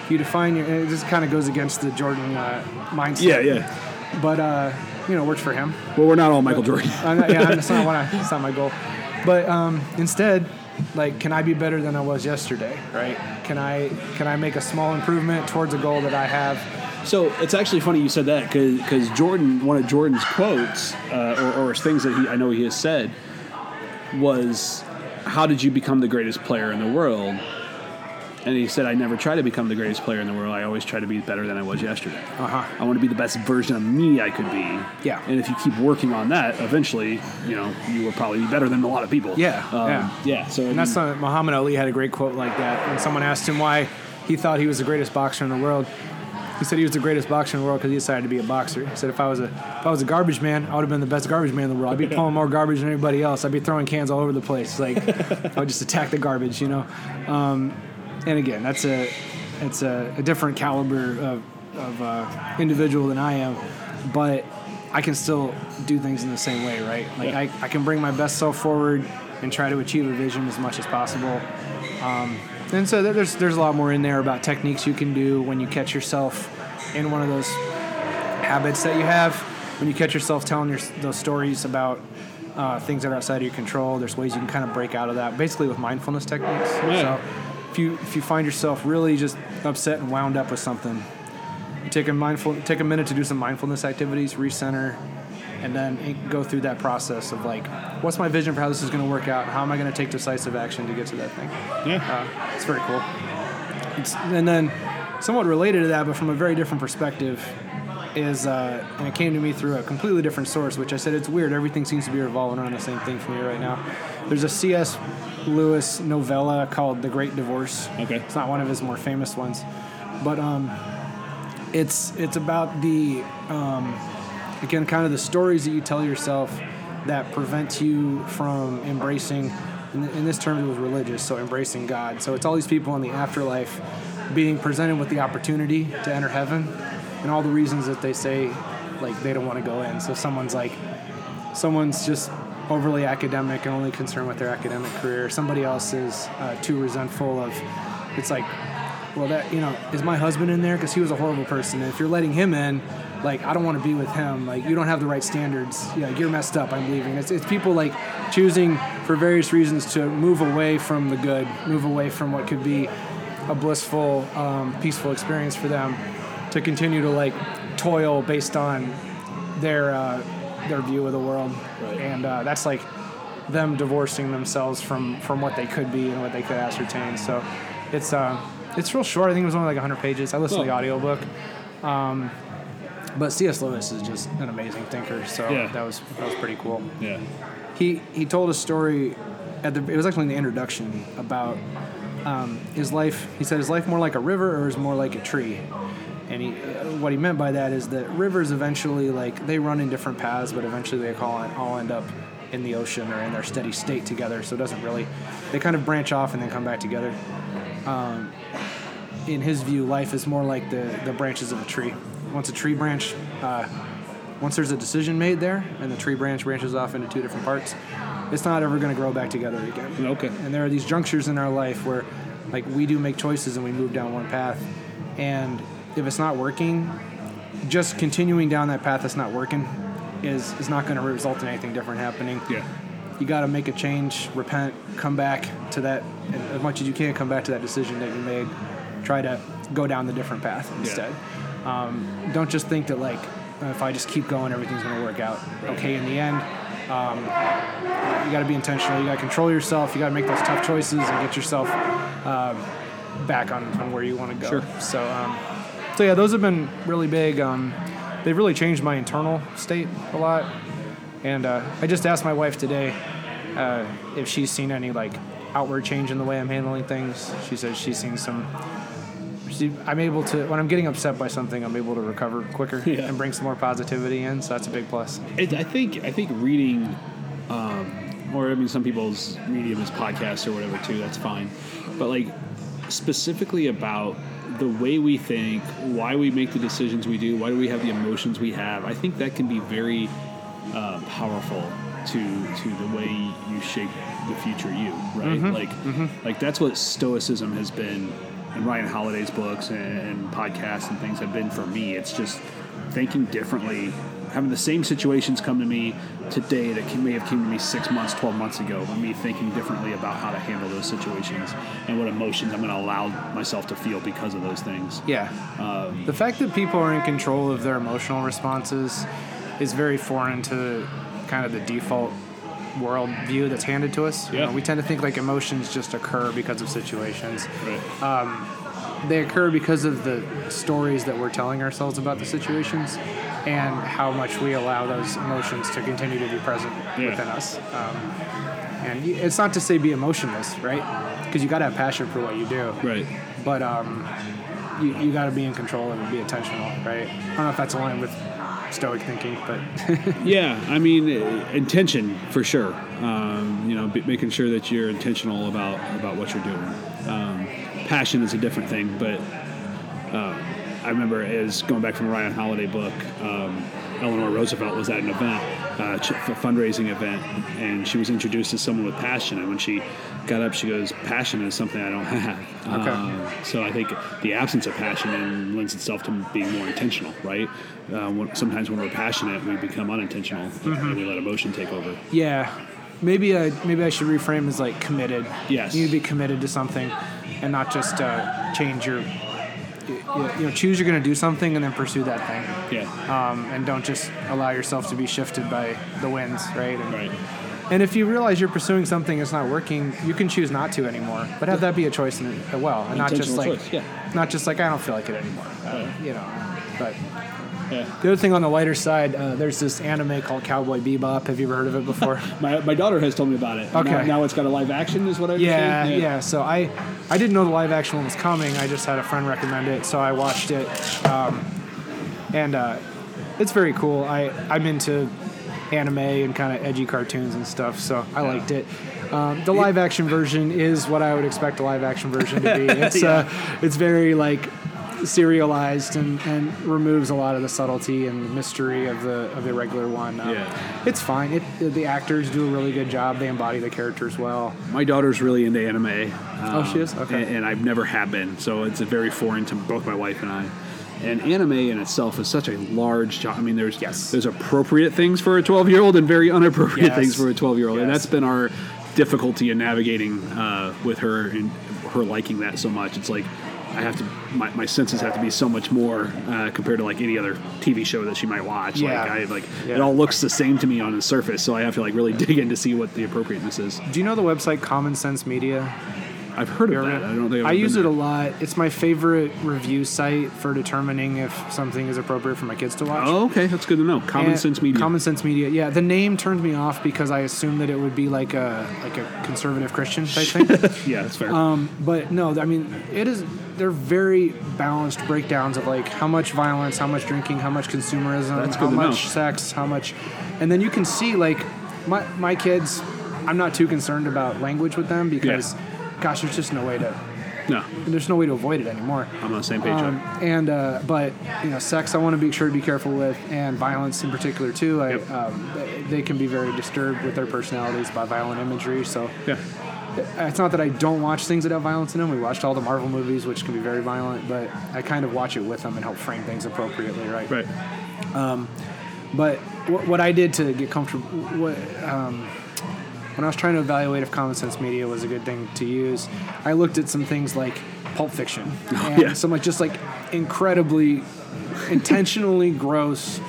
You define your, it just kind of goes against the Jordan uh, mindset. Yeah, yeah. But uh, you know, works for him. Well, we're not all Michael Jordan. I'm not, yeah, that's not what I, <laughs> that's not my goal. But um, instead, like, can I be better than I was yesterday? Right? Can I can I make a small improvement towards a goal that I have? So it's actually funny you said that because Jordan, one of Jordan's quotes uh, or, or things that he I know he has said was, "How did you become the greatest player in the world?" And he said, "I never try to become the greatest player in the world. I always try to be better than I was yesterday. Uh-huh. I want to be the best version of me I could be. Yeah. And if you keep working on that, eventually, you know, you will probably be better than a lot of people. Yeah, Um, yeah. yeah. So And that's not, Muhammad Ali had a great quote like that. When someone asked him why he thought he was the greatest boxer in the world, he said he was the greatest boxer in the world because he decided to be a boxer. He said if I was a if I was a garbage man, I would have been the best garbage man in the world. I'd be pulling more garbage than anybody else. I'd be throwing cans all over the place. Like I would just attack the garbage, you know. Um, and again, that's a it's a, a different caliber of, of uh, individual than I am, but I can still do things in the same way, right? Like I, I can bring my best self forward and try to achieve a vision as much as possible. Um, and so there's there's a lot more in there about techniques you can do when you catch yourself in one of those habits that you have. When you catch yourself telling your, those stories about uh, things that are outside of your control, there's ways you can kind of break out of that. Basically, with mindfulness techniques. Yeah. So if you if you find yourself really just upset and wound up with something, take a mindful take a minute to do some mindfulness activities, recenter, and then go through that process of like, what's my vision for how this is going to work out? How am I going to take decisive action to get to that thing? yeah. Uh, it's very cool. It's, and then, somewhat related to that, but from a very different perspective, is uh, and it came to me through a completely different source, which I said it's weird. Everything seems to be revolving around the same thing for me right now. There's a C.S. Lewis novella called The Great Divorce. Okay. It's not one of his more famous ones, but um, it's it's about the um, again kind of the stories that you tell yourself that prevent you from embracing in, in this term it was religious so embracing god so it's all these people in the afterlife being presented with the opportunity to enter heaven and all the reasons that they say like they don't want to go in so someone's like someone's just overly academic and only concerned with their academic career. Somebody else is uh, too resentful of. It's like, well, that you know, is my husband in there because he was a horrible person. And if you're letting him in, like I don't want to be with him. Like you don't have the right standards. Yeah, you're messed up. I'm leaving. It's, it's people like choosing for various reasons to move away from the good, move away from what could be a blissful, um, peaceful experience for them, to continue to like toil based on their uh, their view of the world, and uh, that's like them divorcing themselves from from what they could be and what they could ascertain. So it's uh, it's real short. I think it was only like 100 pages. I listened to the audiobook. Um, but C.S. Lewis is just an amazing thinker, so Yeah. that was that was pretty cool Yeah. he he told a story at the it was actually in the introduction about um, is life? He said, is life more like a river or is more like a tree? And he, what he meant by that is that rivers eventually, like, they run in different paths, but eventually they all, all end up in the ocean or in their steady state together. So it doesn't really, they kind of branch off and then come back together. Um, in his view, life is more like the, the branches of a tree. Once a tree branch, uh, once there's a decision made there and the tree branch branches off into two different parts, it's not ever going to grow back together again. Okay. And there are these junctures in our life where, like, we do make choices and we move down one path. And if it's not working, just continuing down that path that's not working is, is not going to result in anything different happening. Yeah. You got to make a change, repent, come back to that, as much as you can, come back to that decision that you made. Try to go down the different path instead. Um, don't just think that, like, if I just keep going, everything's going to work out okay in the end. Um, you got to be intentional. You got to control yourself. You got to make those tough choices and get yourself um, back on, on where you want to go. Sure. So, um, so yeah, those have been really big. Um, they've really changed my internal state a lot. And uh, I just asked my wife today uh, if she's seen any like outward change in the way I'm handling things. She says she's seen some. I'm able to when I'm getting upset by something, I'm able to recover quicker <laughs> Yeah. and bring some more positivity in. So that's a big plus. It, I think I think reading, um, or I mean, some people's medium is podcasts or whatever too. That's fine, but like specifically about the way we think, why we make the decisions we do, why do we have the emotions we have. I think that can be very uh, powerful to to the way you shape the future you. Right? Like like that's what Stoicism has been. And Ryan Holiday's books and, and podcasts and things have been for me. It's just thinking differently, having the same situations come to me today that may have came to me six months, twelve months ago, but me thinking differently about how to handle those situations and what emotions I'm going to allow myself to feel because of those things. Yeah. Um, the fact that people are in control of their emotional responses is very foreign to kind of the default world view that's handed to us. You Yeah. know, we tend to think like emotions just occur because of situations. Right. They occur because of the stories that we're telling ourselves about the situations and how much we allow those emotions to continue to be present Yeah. within us. Um, and it's not to say be emotionless, right? Because you got to have passion for what you do Right. but um, you, you got to be in control of it, be intentional, right? I don't know if that's aligned with stoic thinking, but <laughs> Yeah, I mean, uh, intention for sure. Um, you know, b- making sure that you're intentional about about what you're doing. Um, passion is a different thing, but uh, I remember as going back from Ryan Holiday book, um, Eleanor Roosevelt was at an event, uh, a fundraising event, and she was introduced as someone with passion. And when she got up, she goes, "Passion is something I don't <laughs> have." Okay. Um, so I think the absence of passion then lends itself to being more intentional, right? Uh, when, sometimes when we're passionate, we become unintentional and we let emotion take over. yeah, maybe I maybe I should reframe as like committed. Yes. you need to be committed to something, and not just uh, change your. You, you know, choose you're going to do something and then pursue that thing, Yeah, um, and don't just allow yourself to be shifted by the winds, right? And, right. And if you realize you're pursuing something that's not working, you can choose not to anymore. But have that be a choice in well, and not just like, choice, yeah. not just like I don't feel like it anymore. Uh, you know. But Yeah. the other thing on the lighter side, uh, there's this anime called Cowboy Bebop. Have you ever heard of it before? <laughs> My, my daughter has told me about it. Okay. Now, now it's got a live action, is what I yeah, understand? yeah, So I, I didn't know the live action one was coming. I just had a friend recommend it, so I watched it, um, and uh, it's very cool. I I'm into anime and kind of edgy cartoons and stuff, so I liked it. Um, the live action version is what I would expect a live action version to be. <laughs> It's uh, it's very like serialized and, and removes a lot of the subtlety and mystery of the of the regular one. Um, Yeah. it's fine. It the actors do a really good job. They embody the characters well. My daughter's really into anime. Oh, she is? Okay. And, and I've never have been, so it's very foreign to both my wife and I. And anime in itself is such a large job. I mean, there's Yes. there's appropriate things for a 12 year old and very inappropriate Yes. things for a 12 year old, and that's been our difficulty in navigating uh, with her and her liking that so much. It's like I have to my, my senses have to be so much more uh, compared to like any other TV show that she might watch. Yeah. Like I like Yeah. it all looks the same to me on the surface, so I have to like really <laughs> dig in to see what the appropriateness is. Do you know the website Common Sense Media? I've heard of that. I don't think I've I use it a lot. It's my favorite review site for determining if something is appropriate for my kids to watch. Oh, okay, that's good to know. Common And- Sense Media. Common Sense Media. Yeah, the name turned me off because I assumed that it would be like a like a conservative Christian type thing. <laughs> yeah, that's fair. Um, but no, I mean, it is. They're very balanced breakdowns of like how much violence, how much drinking, how much consumerism, how to know. much sex, how much, and then you can see like my my kids. I'm not too concerned about language with them because, gosh, there's just no way to no, there's no way to avoid it anymore. I'm on the same page. Um, and uh, but you know, sex I want to be sure to be careful with, and violence in particular too. I, Yep. um, they- can be very disturbed with their personalities by violent imagery. So yeah, it's not that I don't watch things that have violence in them. We watched all the Marvel movies, which can be very violent, but I kind of watch it with them and help frame things appropriately, right? right. Um, But what, what I did to get comfortable, what, um, when I was trying to evaluate if Common Sense Media was a good thing to use, I looked at some things like Pulp Fiction and yeah. some like just like incredibly, intentionally gross,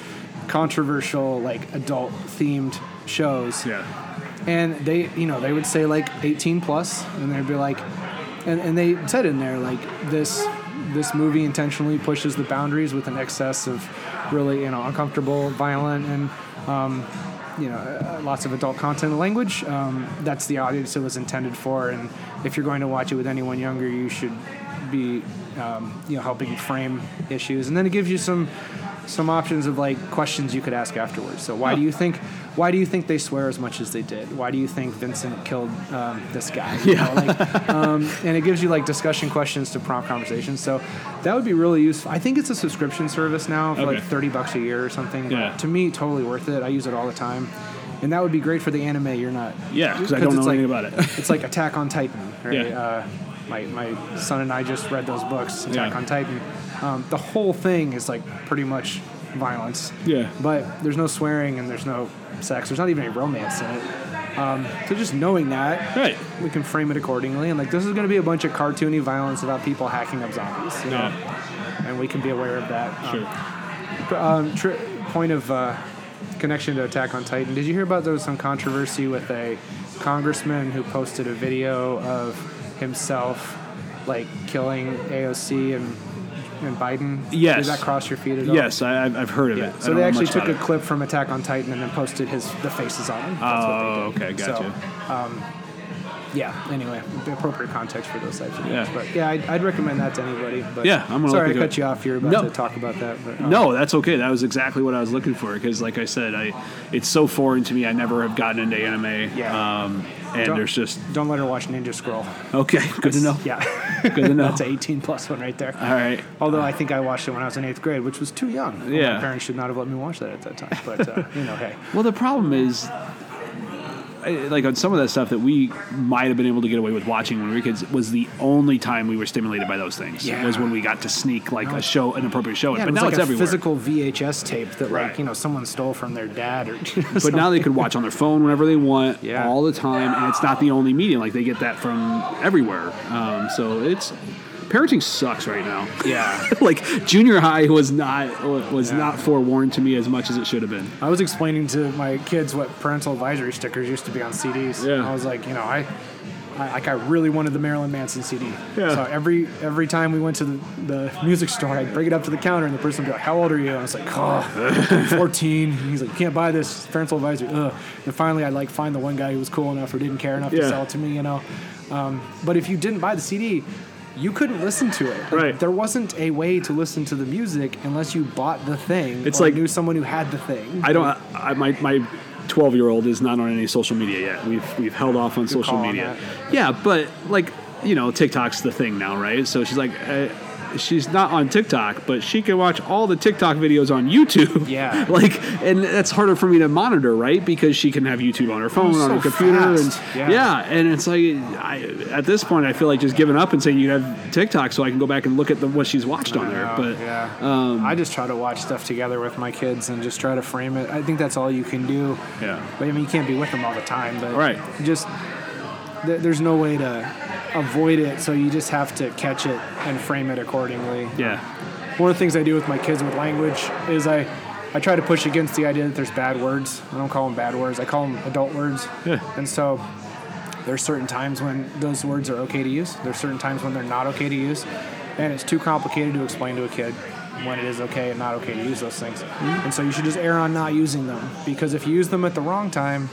controversial, like adult themed shows. Yeah, and they you know they would say like 18 plus and they'd be like and, and they said in there like this this movie intentionally pushes the boundaries with an excess of really you know uncomfortable violent and um, you know uh, lots of adult content and language. Um, that's the audience it was intended for and if you're going to watch it with anyone younger you should be um, you know helping frame issues. And then it gives you some some options of like questions you could ask afterwards. So why do you think why do you think they swear as much as they did why do you think vincent killed um, this guy <laughs> know, like, um, and it gives you like discussion questions to prompt conversations so that would be really useful i think it's a subscription service now for Okay. like 30 bucks a year or something Yeah. to me totally worth it i use it all the time and that would be great for the anime you're not yeah, because I don't know like- anything about it. it's like Attack on Titan, <laughs> right? Yeah. Uh, my, my son and I just read those books, Attack Yeah. on Titan. Um, the whole thing is like pretty much violence. Yeah. But there's no swearing and there's no sex. There's not even any romance in it. Um, so just knowing that, Right. we can frame it accordingly. And like this is going to be a bunch of cartoony violence about people hacking up zombies, you know, and we can be aware of that. Um, Sure. um, tri- point of uh, connection to Attack on Titan. Did you hear about there was some controversy with a congressman who posted a video of himself like killing AOC and and Biden? Yes. Did that cross your feed at all? Yes, I, I've- heard of Yeah. it. So they actually took a clip from Attack on Titan and then posted his the faces on him. That's Oh, what they okay, gotcha. So, um, yeah. Anyway, the appropriate context for those types of Yeah. things. But yeah, I'd, I'd recommend that to anybody. But Yeah, I'm sorry I cut it. you off. You're about No. to talk about that. But, um, No, that's okay. That was exactly what I was looking for because, like I said, I it's so foreign to me. I never have gotten into anime. Yeah. Um, and Don't- there's just Don't let her watch Ninja Scroll. okay. Good to know. Yeah, Good to <laughs> know. that's an 18 plus one right there. All right. Although I think I watched it when I was in eighth grade, which was too young. Well, Yeah. my parents should not have let me watch that at that time. But uh, you know, hey, Well, the problem is, like on some of that stuff that we might have been able to get away with watching when we were kids was the only time we were stimulated by those things. Yeah. Was when we got to sneak like a show, an appropriate show. in. yeah, but it was now like it's a everywhere. physical VHS tape that Right. like you know someone stole from their dad or. <laughs> But now they could watch on their phone whenever they want, Yeah. all the time, and it's not the only medium. Like they get that from everywhere. Um, so it's parenting sucks right now. yeah. <laughs> like junior high was not was not forewarned to me as much as it should have been. I was explaining to my kids what parental advisory stickers used to be on CDs. Yeah. I was like, you know, I, I like I really wanted the Marilyn Manson CD. Yeah. So every every time we went to the, the music store, I'd bring it up to the counter, and the person would be like, "How old are you?" And I was like, "Oh, <laughs> 14." And he's like, "You can't buy this parental advisory." Ugh. And finally, I'd like find the one guy who was cool enough or didn't care enough to sell it to me, you know. Um, but if you didn't buy the CD. You couldn't listen to it. Like, Right. There wasn't a way to listen to the music unless you bought the thing. It's or like- knew someone who had the thing. I don't. I, my my. 12 year old is not on any social media yet. We've we've held off on social call on media. Yeah, but like you know, TikTok's the thing now, right? So she's like, uh, she's not on TikTok, but she can watch all the TikTok videos on YouTube. Yeah. <laughs> like, and that's harder for me to monitor, right? Because she can have YouTube on her phone, Oh, on so her computer, fast. and Yeah. yeah. and it's like, I, at this point, I feel like just giving up and saying you have TikTok, so I can go back and look at the, what she's watched on there. But yeah, um, I just try to watch stuff together with my kids and just try to frame it. I think that's all you can do. Yeah. But I mean, you can't be with them all the time. But Right. just th- there's no way to avoid it, so you just have to catch it and frame it accordingly. yeah, One of the things I do with my kids with language is I. I try to push against the idea that there's bad words. I don't call them bad words. I call them adult words. Yeah. And so There's certain times when those words are okay to use. There's certain times when they're not okay to use, and it's too complicated to explain to a kid when it is okay and not okay to use those things. Mm-hmm. And so you should just err on not using them because if you use them at the wrong time,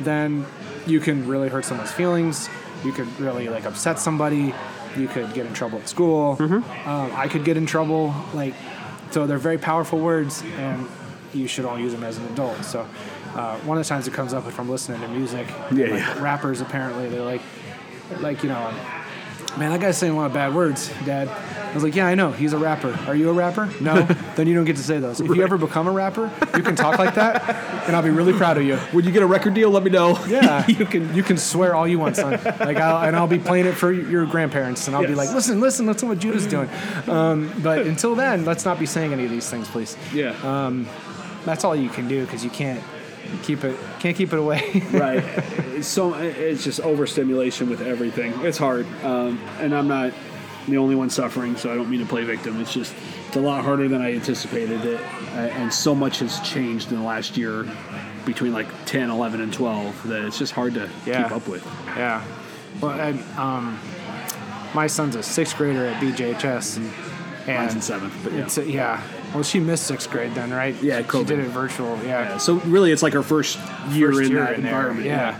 then you can really hurt someone's feelings. You could really like upset somebody. You could get in trouble at school. Um, I could get in trouble. Like, so they're very powerful words, and you should all use them as an adult. So, uh, one of the times it comes up if I'm listening to music, Yeah, like yeah. rappers apparently they're like, like you know, man, that guy's saying a lot of bad words, Dad. I was like, yeah, I know. He's a rapper. Are you a rapper? No. <laughs> then you don't get to say those. If you ever become a rapper, you can talk like that, and I'll be really proud of you. When you get a record deal, let me know. Yeah, <laughs> you can. you can swear all you want, son. Like, I'll, and I'll be playing it for your grandparents, and I'll be like, listen, listen, listen, what Judah's doing. Um, but until then, let's not be saying any of these things, please. Yeah. That's all you can do because you can't keep it can't keep it away. <laughs> right. It's so it's just overstimulation with everything. It's hard, um, and I'm not the only one suffering, so I don't mean to play victim. It's just it's a lot harder than I anticipated it, and so much has changed in the last year between like 10, 11, and 12 that it's just hard to Yeah. keep up with. yeah. Well, I, um, my son's a sixth grader at BJHS, and, Mine's in seventh, but yeah. it's a, yeah. Well, she missed sixth grade then, right? Yeah, she, she did it virtual. Yeah, So really, it's like our first year First in year that in there, environment. Yeah.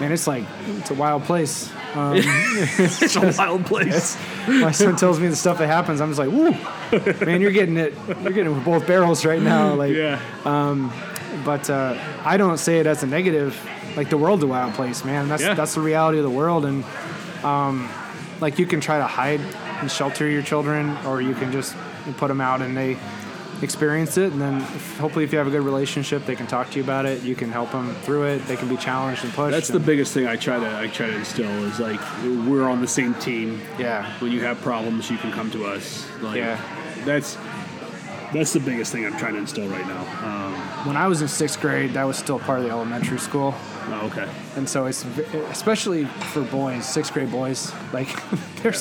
man, it's like it's a wild place. Um, <laughs> it's a wild place. <laughs> my son tells me the stuff that happens. I'm just like, woo, man, you're getting it. You're getting it with both barrels right now. <laughs> Like, yeah. but uh, I don't say it as a negative. Like the world's a wild place, man. That's Yeah. that's the reality of the world, and um, like you can try to hide and shelter your children, or you can just put them out and they experience it, and then if, hopefully, if you have a good relationship, they can talk to you about it. You can help them through it. They can be challenged and pushed. That's the biggest thing I try to I try to instill is like we're on the same team. yeah. When you have problems, you can come to us. Like, Yeah. That's that's the biggest thing I'm trying to instill right now. Um, When I was in sixth grade, that was still part of the elementary school. oh, okay. And so it's especially for boys, sixth grade boys, like <laughs> they're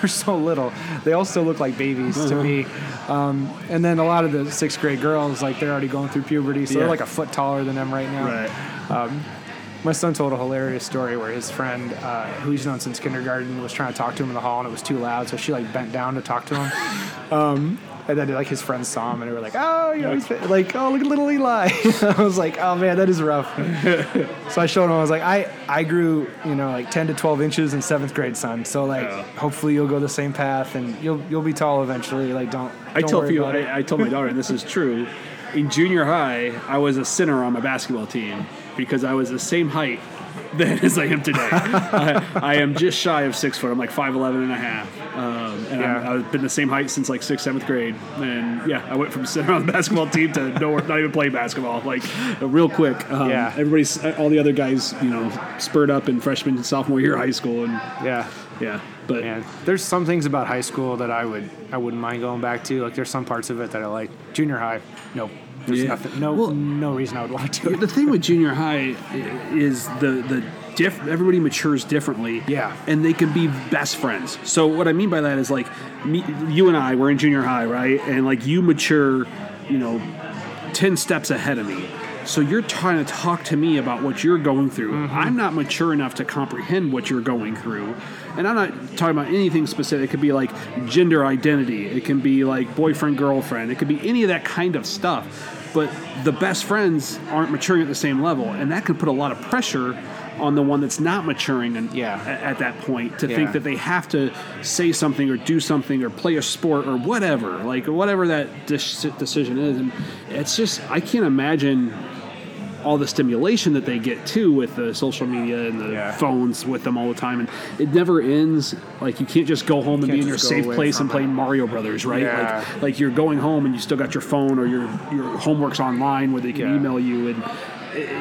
<laughs> they're so little. They all still look like babies to me. Um, and then a lot of the sixth grade girls, like they're already going through puberty, so Yeah. they're like a foot taller than them right now. Right. My son told a hilarious story where his friend, uh, who he's known since kindergarten, was trying to talk to him in the hall and it was too loud, so she like bent down to talk to him. <laughs> Um, and then like his friends saw him and they were like, "Oh, you know, he's like, oh, look at little Eli." <laughs> I was like, "Oh man, that is rough." <laughs> so I showed him. I was like, "I I grew, you know, like 10 to 12 inches in seventh grade, son. So like, Yeah. hopefully you'll go the same path and you'll you'll be tall eventually. Like, don't." I don't tell worry you. I, I told my daughter, and this is <laughs> true. In junior high, I was a center on my basketball team because I was the same height <laughs> then as I am today. I, I am just shy of six foot. I'm like 5'11 and a half. Um, and Yeah. I've been the same height since like sixth, seventh grade. And yeah, I went from center on the basketball team to nowhere, not even playing basketball, like uh, real quick. Um, Yeah. Everybody's, all the other guys, you know, spurred up in freshman and sophomore year of high school. And yeah. yeah, but Man, there's some things about high school that I would I wouldn't mind going back to. Like there's some parts of it that I like. Junior high, nope. There's Yeah. nothing. No, Well- no reason I would want to. the thing with junior high is the the diff. Everybody matures differently. Yeah. and they can be best friends. So what I mean by that is like me, you and I, we're in junior high, right? And like you mature, you know, ten steps ahead of me. So you're trying to talk to me about what you're going through. Mm-hmm. I'm not mature enough to comprehend what you're going through. And I'm not talking about anything specific. It could be like gender identity. It can be like boyfriend, girlfriend. It could be any of that kind of stuff. But the best friends aren't maturing at the same level. And that can put a lot of pressure on the one that's not maturing and Yeah. at that point to Yeah. think that they have to say something or do something or play a sport or whatever, like whatever that decision is. And it's just, I can't imagine all the stimulation that they get too with the social media and the Yeah. phones with them all the time. And it never ends. Like you can't just go home and be in your safe place and play. Mario Brothers, right? Yeah. Like, like you're going home and you still got your phone or your, your homework's online where they can Yeah. email you and, uh,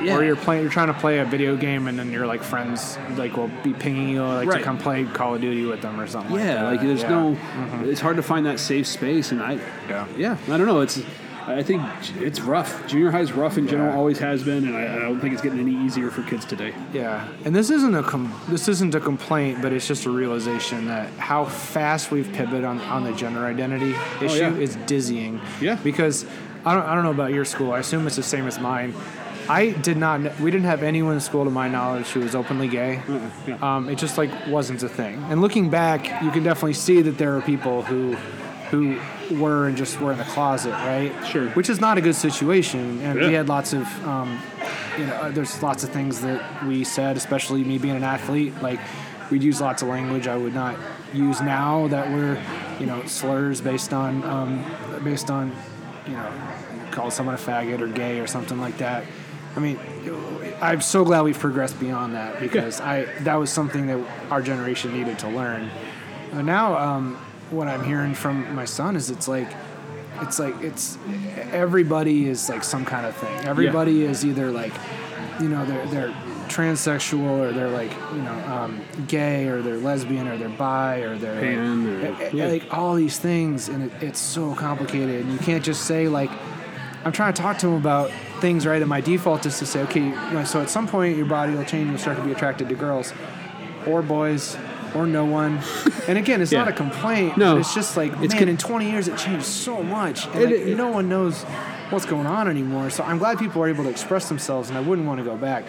yeah. Or you're playing, you're trying to play a video game, and then your like friends like will be pinging you like Right. to come play Call of Duty with them or something. Yeah, like, like there's Yeah. no. Mhm. It's hard to find that safe space, and I. Yeah. Yeah, I don't know. It's. I think it's rough. Junior high is rough in general. Yeah. Always has been, and I, I don't think it's getting any easier for kids today. Yeah, and this isn't a com- this isn't a complaint, but it's just a realization that how fast we've pivoted on, on the gender identity issue Oh, yeah. is dizzying. Yeah. because I don't I don't know about your school. I assume it's the same as mine. I did not. We didn't have anyone in school, to my knowledge, who was openly gay. yeah. Um, it just like wasn't a thing. And looking back, you can definitely see that there are people who, who were and just were in the closet, right? Sure. Which is not a good situation. And we had lots of, um, you know, uh, there's lots of things that we said, especially me being an athlete. Like we'd use lots of language I would not use now that were, you know, slurs based on, um, based on, you know, call someone a faggot or gay or something like that. I mean, I'm so glad we've progressed beyond that because I that was something that our generation needed to learn. Uh, now, um, what I'm hearing from my son is it's like, it's like it's everybody is like some kind of thing. Everybody is either like, you know, they're they're transsexual or they're like you know um, gay or they're lesbian or they're bi or they're Pan or- like, eh, eh, yeah. like all these things and it, it's so complicated and you can't just say like I'm trying to talk to him about things, right? And my default is to say, okay, you know, so at some point your body will change and you'll start to be attracted to girls or boys or no one. And again, it's not a complaint. No. it's just like, It's man, con- in 20 years it changed so much. And It- like, it- no one knows what's going on anymore. So I'm glad people are able to express themselves and I wouldn't want to go back.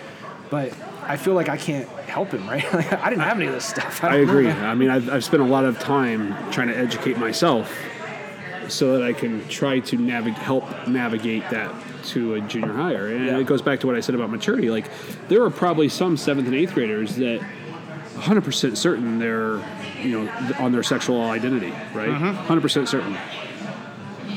But I feel like I can't help him, <laughs> right? Like, I didn't have any of this stuff. I know, agree. I mean, I've, I've spent a lot of time trying to educate myself so that I can try to navig- help navigate that to a junior higher. And Yeah. it goes back to what I said about maturity. Like, there are probably some seventh and eighth graders that 100% certain they're, you know, on their sexual identity, right? Mm-hmm. 100% certain.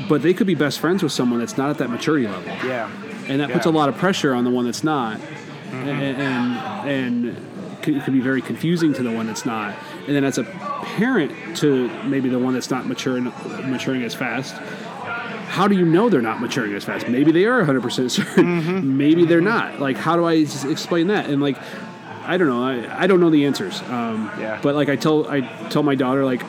But they could be best friends with someone that's not at that maturity level Yeah. and that puts a lot of pressure on the one that's not, mm-hmm. and and, and could, could be very confusing to the one that's not. And then as a parent to maybe the one that's not maturing maturing as fast. How do you know they're not maturing as fast? Maybe they are 100% certain. Mm-hmm. Maybe they're not. Like, how do I explain that? And like, I don't know. I, I don't know the answers. Um, Yeah. But like, I tell I tell my daughter like,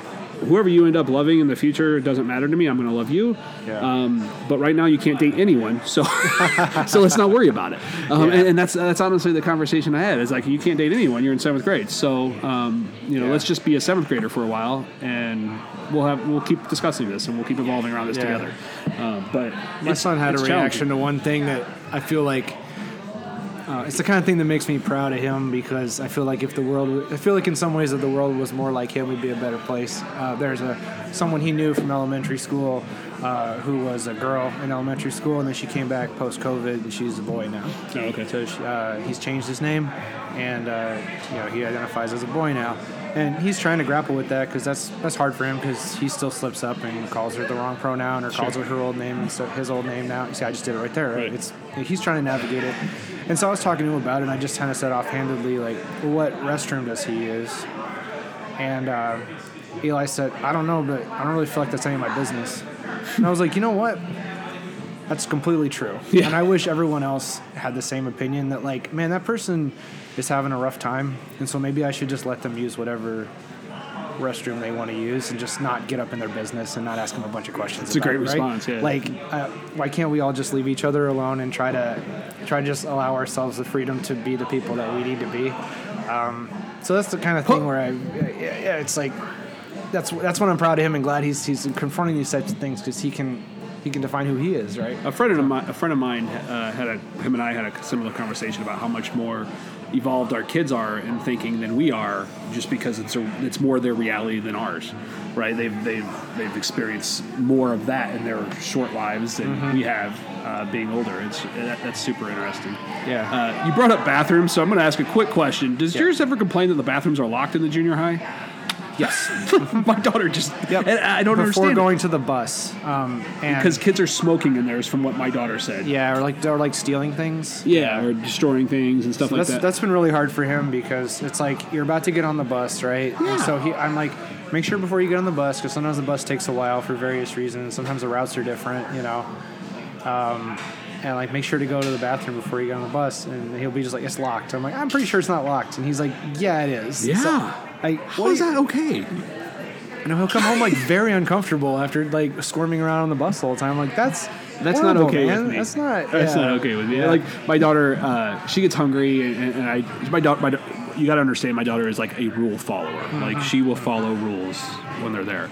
whoever you end up loving in the future doesn't matter to me. I'm going to love you. Yeah. Um, but right now you can't date anyone, so <laughs> so let's not worry about it. Um, Yeah. and, and that's that's honestly the conversation I had. Is like you can't date anyone. You're in seventh grade, so um, you know Yeah. let's just be a seventh grader for a while, and we'll have we'll keep discussing this and we'll keep evolving around this Yeah. together. Um, but My son had a reaction to one thing that I feel like uh, it's the kind of thing that makes me proud of him because I feel like if the world, I feel like in some ways if the world was more like him, we'd be a better place. Uh, there's a someone he knew from elementary school uh, who was a girl in elementary school, and then she came back post COVID, and she's a boy now. Oh, okay. So she, uh, he's changed his name, and uh, you know he identifies as a boy now, and he's trying to grapple with that because that's that's hard for him because he still slips up and calls her the wrong pronoun or calls her her old name instead of his old name now. You see, I just did it right there. Right? Right. It's he's trying to navigate it, and so I was talking to him about it, and I just kind of said offhandedly like, "What restroom does he use?" And uh, Eli said, "I don't know, but I don't really feel like that's any of my business." And I was like, "You know what?" That's completely true. Yeah. And I wish everyone else had the same opinion that, like, man, that person is having a rough time. And so maybe I should just let them use whatever restroom they want to use and just not get up in their business and not ask them a bunch of questions. It's a great it, right? response, yeah. Like, uh, why can't we all just leave each other alone and try to try to just allow ourselves the freedom to be the people that we need to be? Um, so that's the kind of thing where I, yeah, yeah, it's like that's that's when I'm proud of him and glad he's he's confronting these types of things because he can he can define who he is, right? A friend of mine, a friend of mine, uh, had a him and I had a similar conversation about how much more evolved our kids are in thinking than we are, just because it's a, it's more their reality than ours, right? They've they've they've experienced more of that in their short lives than we have uh, being older. It's that, that's super interesting. Yeah. Uh, you brought up bathrooms, so I'm going to ask a quick question. Does yours ever complain that the bathrooms are locked in the junior high? Yes. <laughs> My daughter just. Yep. And I don't Before understand going to the bus, um, and because kids are smoking in theirs, from what my daughter said. yeah, or like or like stealing things. Yeah, or destroying things and stuff So like that. that's been really hard for him because it's like you're about to get on the bus, right? And so he, I'm like, make sure before you get on the bus because sometimes the bus takes a while for various reasons. Sometimes the routes are different, you know. Um, and like, make sure to go to the bathroom before you get on the bus. And he'll be just like, it's locked. I'm like, I'm pretty sure it's not locked. And he's like, yeah, it is. Yeah. So, like, How what is that okay? You know, he'll come home like very uncomfortable after like squirming around on the bus all the whole time. Like that's That's not okay man. with me. That's not. That's yeah. not okay with me. Yeah. Like my daughter, uh, she gets hungry, and, and I, my daughter, my, you got to understand, my daughter is like a rule follower. Like she will follow rules when they're there.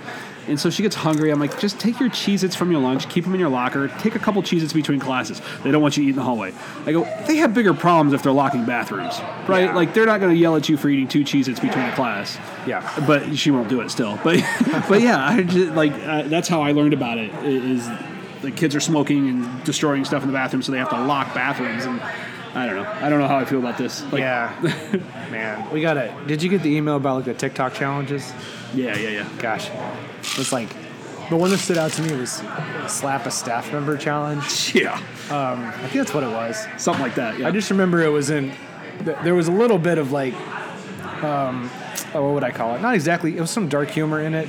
And so she gets hungry. I'm like, just take your Cheez-Its from your lunch, keep them in your locker, take a couple Cheez-Its between classes. They don't want you to eat in the hallway. I go, they have bigger problems if they're locking bathrooms, right? Yeah. Like they're not going to yell at you for eating two Cheez-Its between a class. Yeah. But she won't do it still. But <laughs> but yeah, I just, like uh, that's how I learned about it is the kids are smoking and destroying stuff in the bathroom, so they have to lock bathrooms. And I don't know. I don't know how I feel about this. Like, yeah, <laughs> man, we got it. Did you get the email about like the TikTok challenges? yeah, yeah, yeah. Gosh, it's like the one that stood out to me was slap a staff member challenge. <laughs> Yeah, Um, I think that's what it was. something like that. Yeah. I just remember it was in. There was a little bit of like, um, oh, what would I call it? Not exactly. It was some dark humor in it,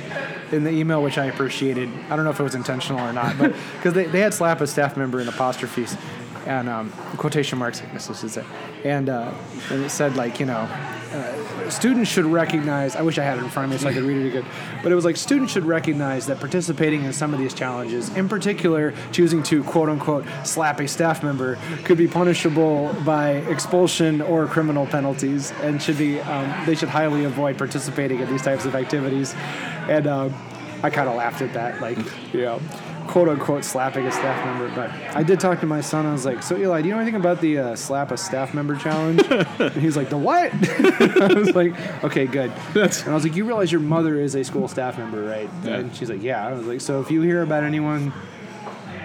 in the email, which I appreciated. I don't know if it was intentional or not, but <laughs> because they, they had slap a staff member in apostrophes, and um, quotation marks. I guess this is it. And uh, and it said like you know, uh, students should recognize. I wish I had it in front of me so I could read it again. But it was like students should recognize that participating in some of these challenges, in particular choosing to quote unquote slap a staff member, could be punishable by expulsion or criminal penalties, and should be um, they should highly avoid participating in these types of activities. And um, I kind of laughed at that, like you know. "Quote unquote," slapping a staff member, but I did talk to my son. I was like, "So Eli, do you know anything about the uh, slap a staff member challenge?" <laughs> and he's like, "The what?" <laughs> I was like, "Okay, good." That's- And I was like, "You realize your mother is a school staff member, right?" Yeah. And she's like, "Yeah." I was like, "So if you hear about anyone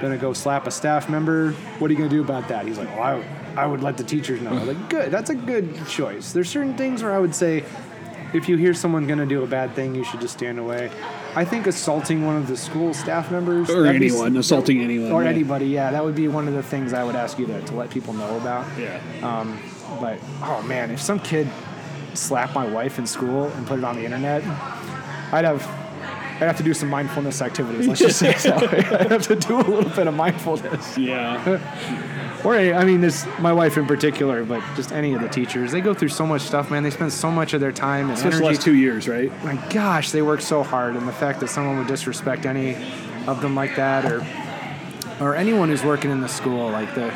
gonna go slap a staff member, what are you gonna do about that?" He's like, "Well, I, I would let the teachers know." I was like, "Good. That's a good choice." There's certain things where I would say, if you hear someone gonna do a bad thing, you should just stand away. I think assaulting one of the school staff members Or that'd be- anyone, assaulting anyone, or yeah. anybody, yeah, that would be one of the things I would ask you to, to let people know about. yeah. Um, but oh man, if some kid slapped my wife in school and put it on the internet, I'd have I'd have to do some mindfulness activities. Let's just say <laughs> so. <laughs> I'd have to do a little bit of mindfulness. yeah. <laughs> Or I mean, this my wife in particular, but just any of the teachers. They go through so much stuff, man. They spend so much of their time and Especially the energy. last two years, right? my gosh, they work so hard, and the fact that someone would disrespect any of them like that, or or anyone who's working in the school, like the.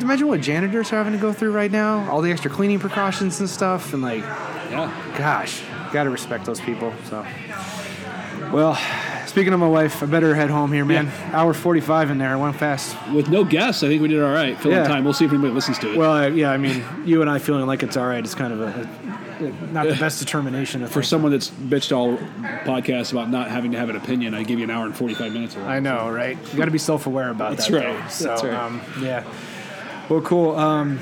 Imagine what janitors are having to go through right now. All the extra cleaning precautions and stuff, and like, Yeah. gosh, gotta respect those people. So, well, speaking of my wife, I better head home here, man. Hour forty-five in there. It went fast. With no guests, I think we did all right. Filling Yeah. time. We'll see if anybody listens to it. Well, I, yeah, I mean, you and I feeling like it's all right is kind of a, a not the best determination For someone that's bitched all podcasts about not having to have an opinion, I give you an hour and 45 minutes. Of I know, right? You got to be self-aware about That's that. right. though. So, That's right. Um, yeah. Well, cool. Um,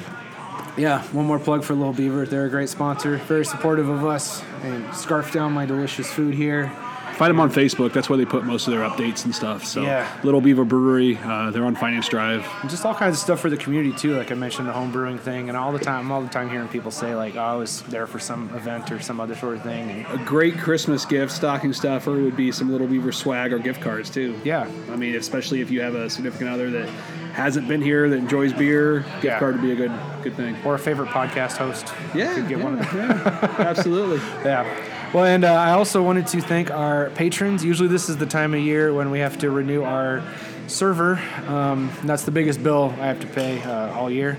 yeah, one more plug for Little Beaver. They're a great sponsor, very supportive of us, and scarf down my delicious food here. Find them on Facebook. That's where they put most of their updates and stuff. So, Yeah. Little Beaver Brewery. Uh, they're on Finance Drive. And just all kinds of stuff for the community too. Like I mentioned, the home brewing thing, and all the time, I'm all the time hearing people say like, "Oh, I was there for some event or some other sort of thing." And A great Christmas gift, stocking stuffer, would be some Little Beaver swag or gift cards too. yeah, I mean, especially if you have a significant other that hasn't been here that enjoys beer, gift Yeah. card would be a good good thing. or a favorite podcast host. Yeah, could get one of them. yeah, absolutely. <laughs> Yeah. Well, and uh, I also wanted to thank our patrons. Usually, this is the time of year when we have to renew our server. Um, that's the biggest bill I have to pay uh, all year.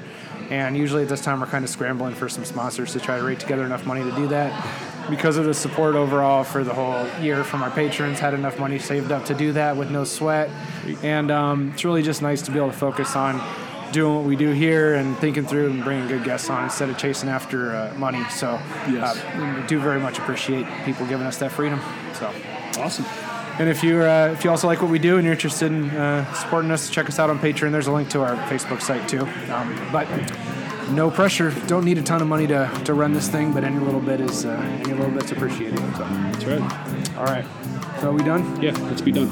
And usually at this time, we're kind of scrambling for some sponsors to try to rake together enough money to do that. Because of the support overall for the whole year from our patrons, had enough money saved up to do that with no sweat. And um, it's really just nice to be able to focus on doing what we do here and thinking through and bringing good guests on instead of chasing after uh, money. So, Yes. uh, we do very much appreciate people giving us that freedom. So, Awesome. and if you uh, if you also like what we do and you're interested in uh, supporting us, check us out on Patreon. There's a link to our Facebook site too. Um, but no pressure. Don't need a ton of money to, to run this thing, but any little bit is uh, any little bit's appreciated. So, That's right. all right. So are we done? Yeah, let's be done.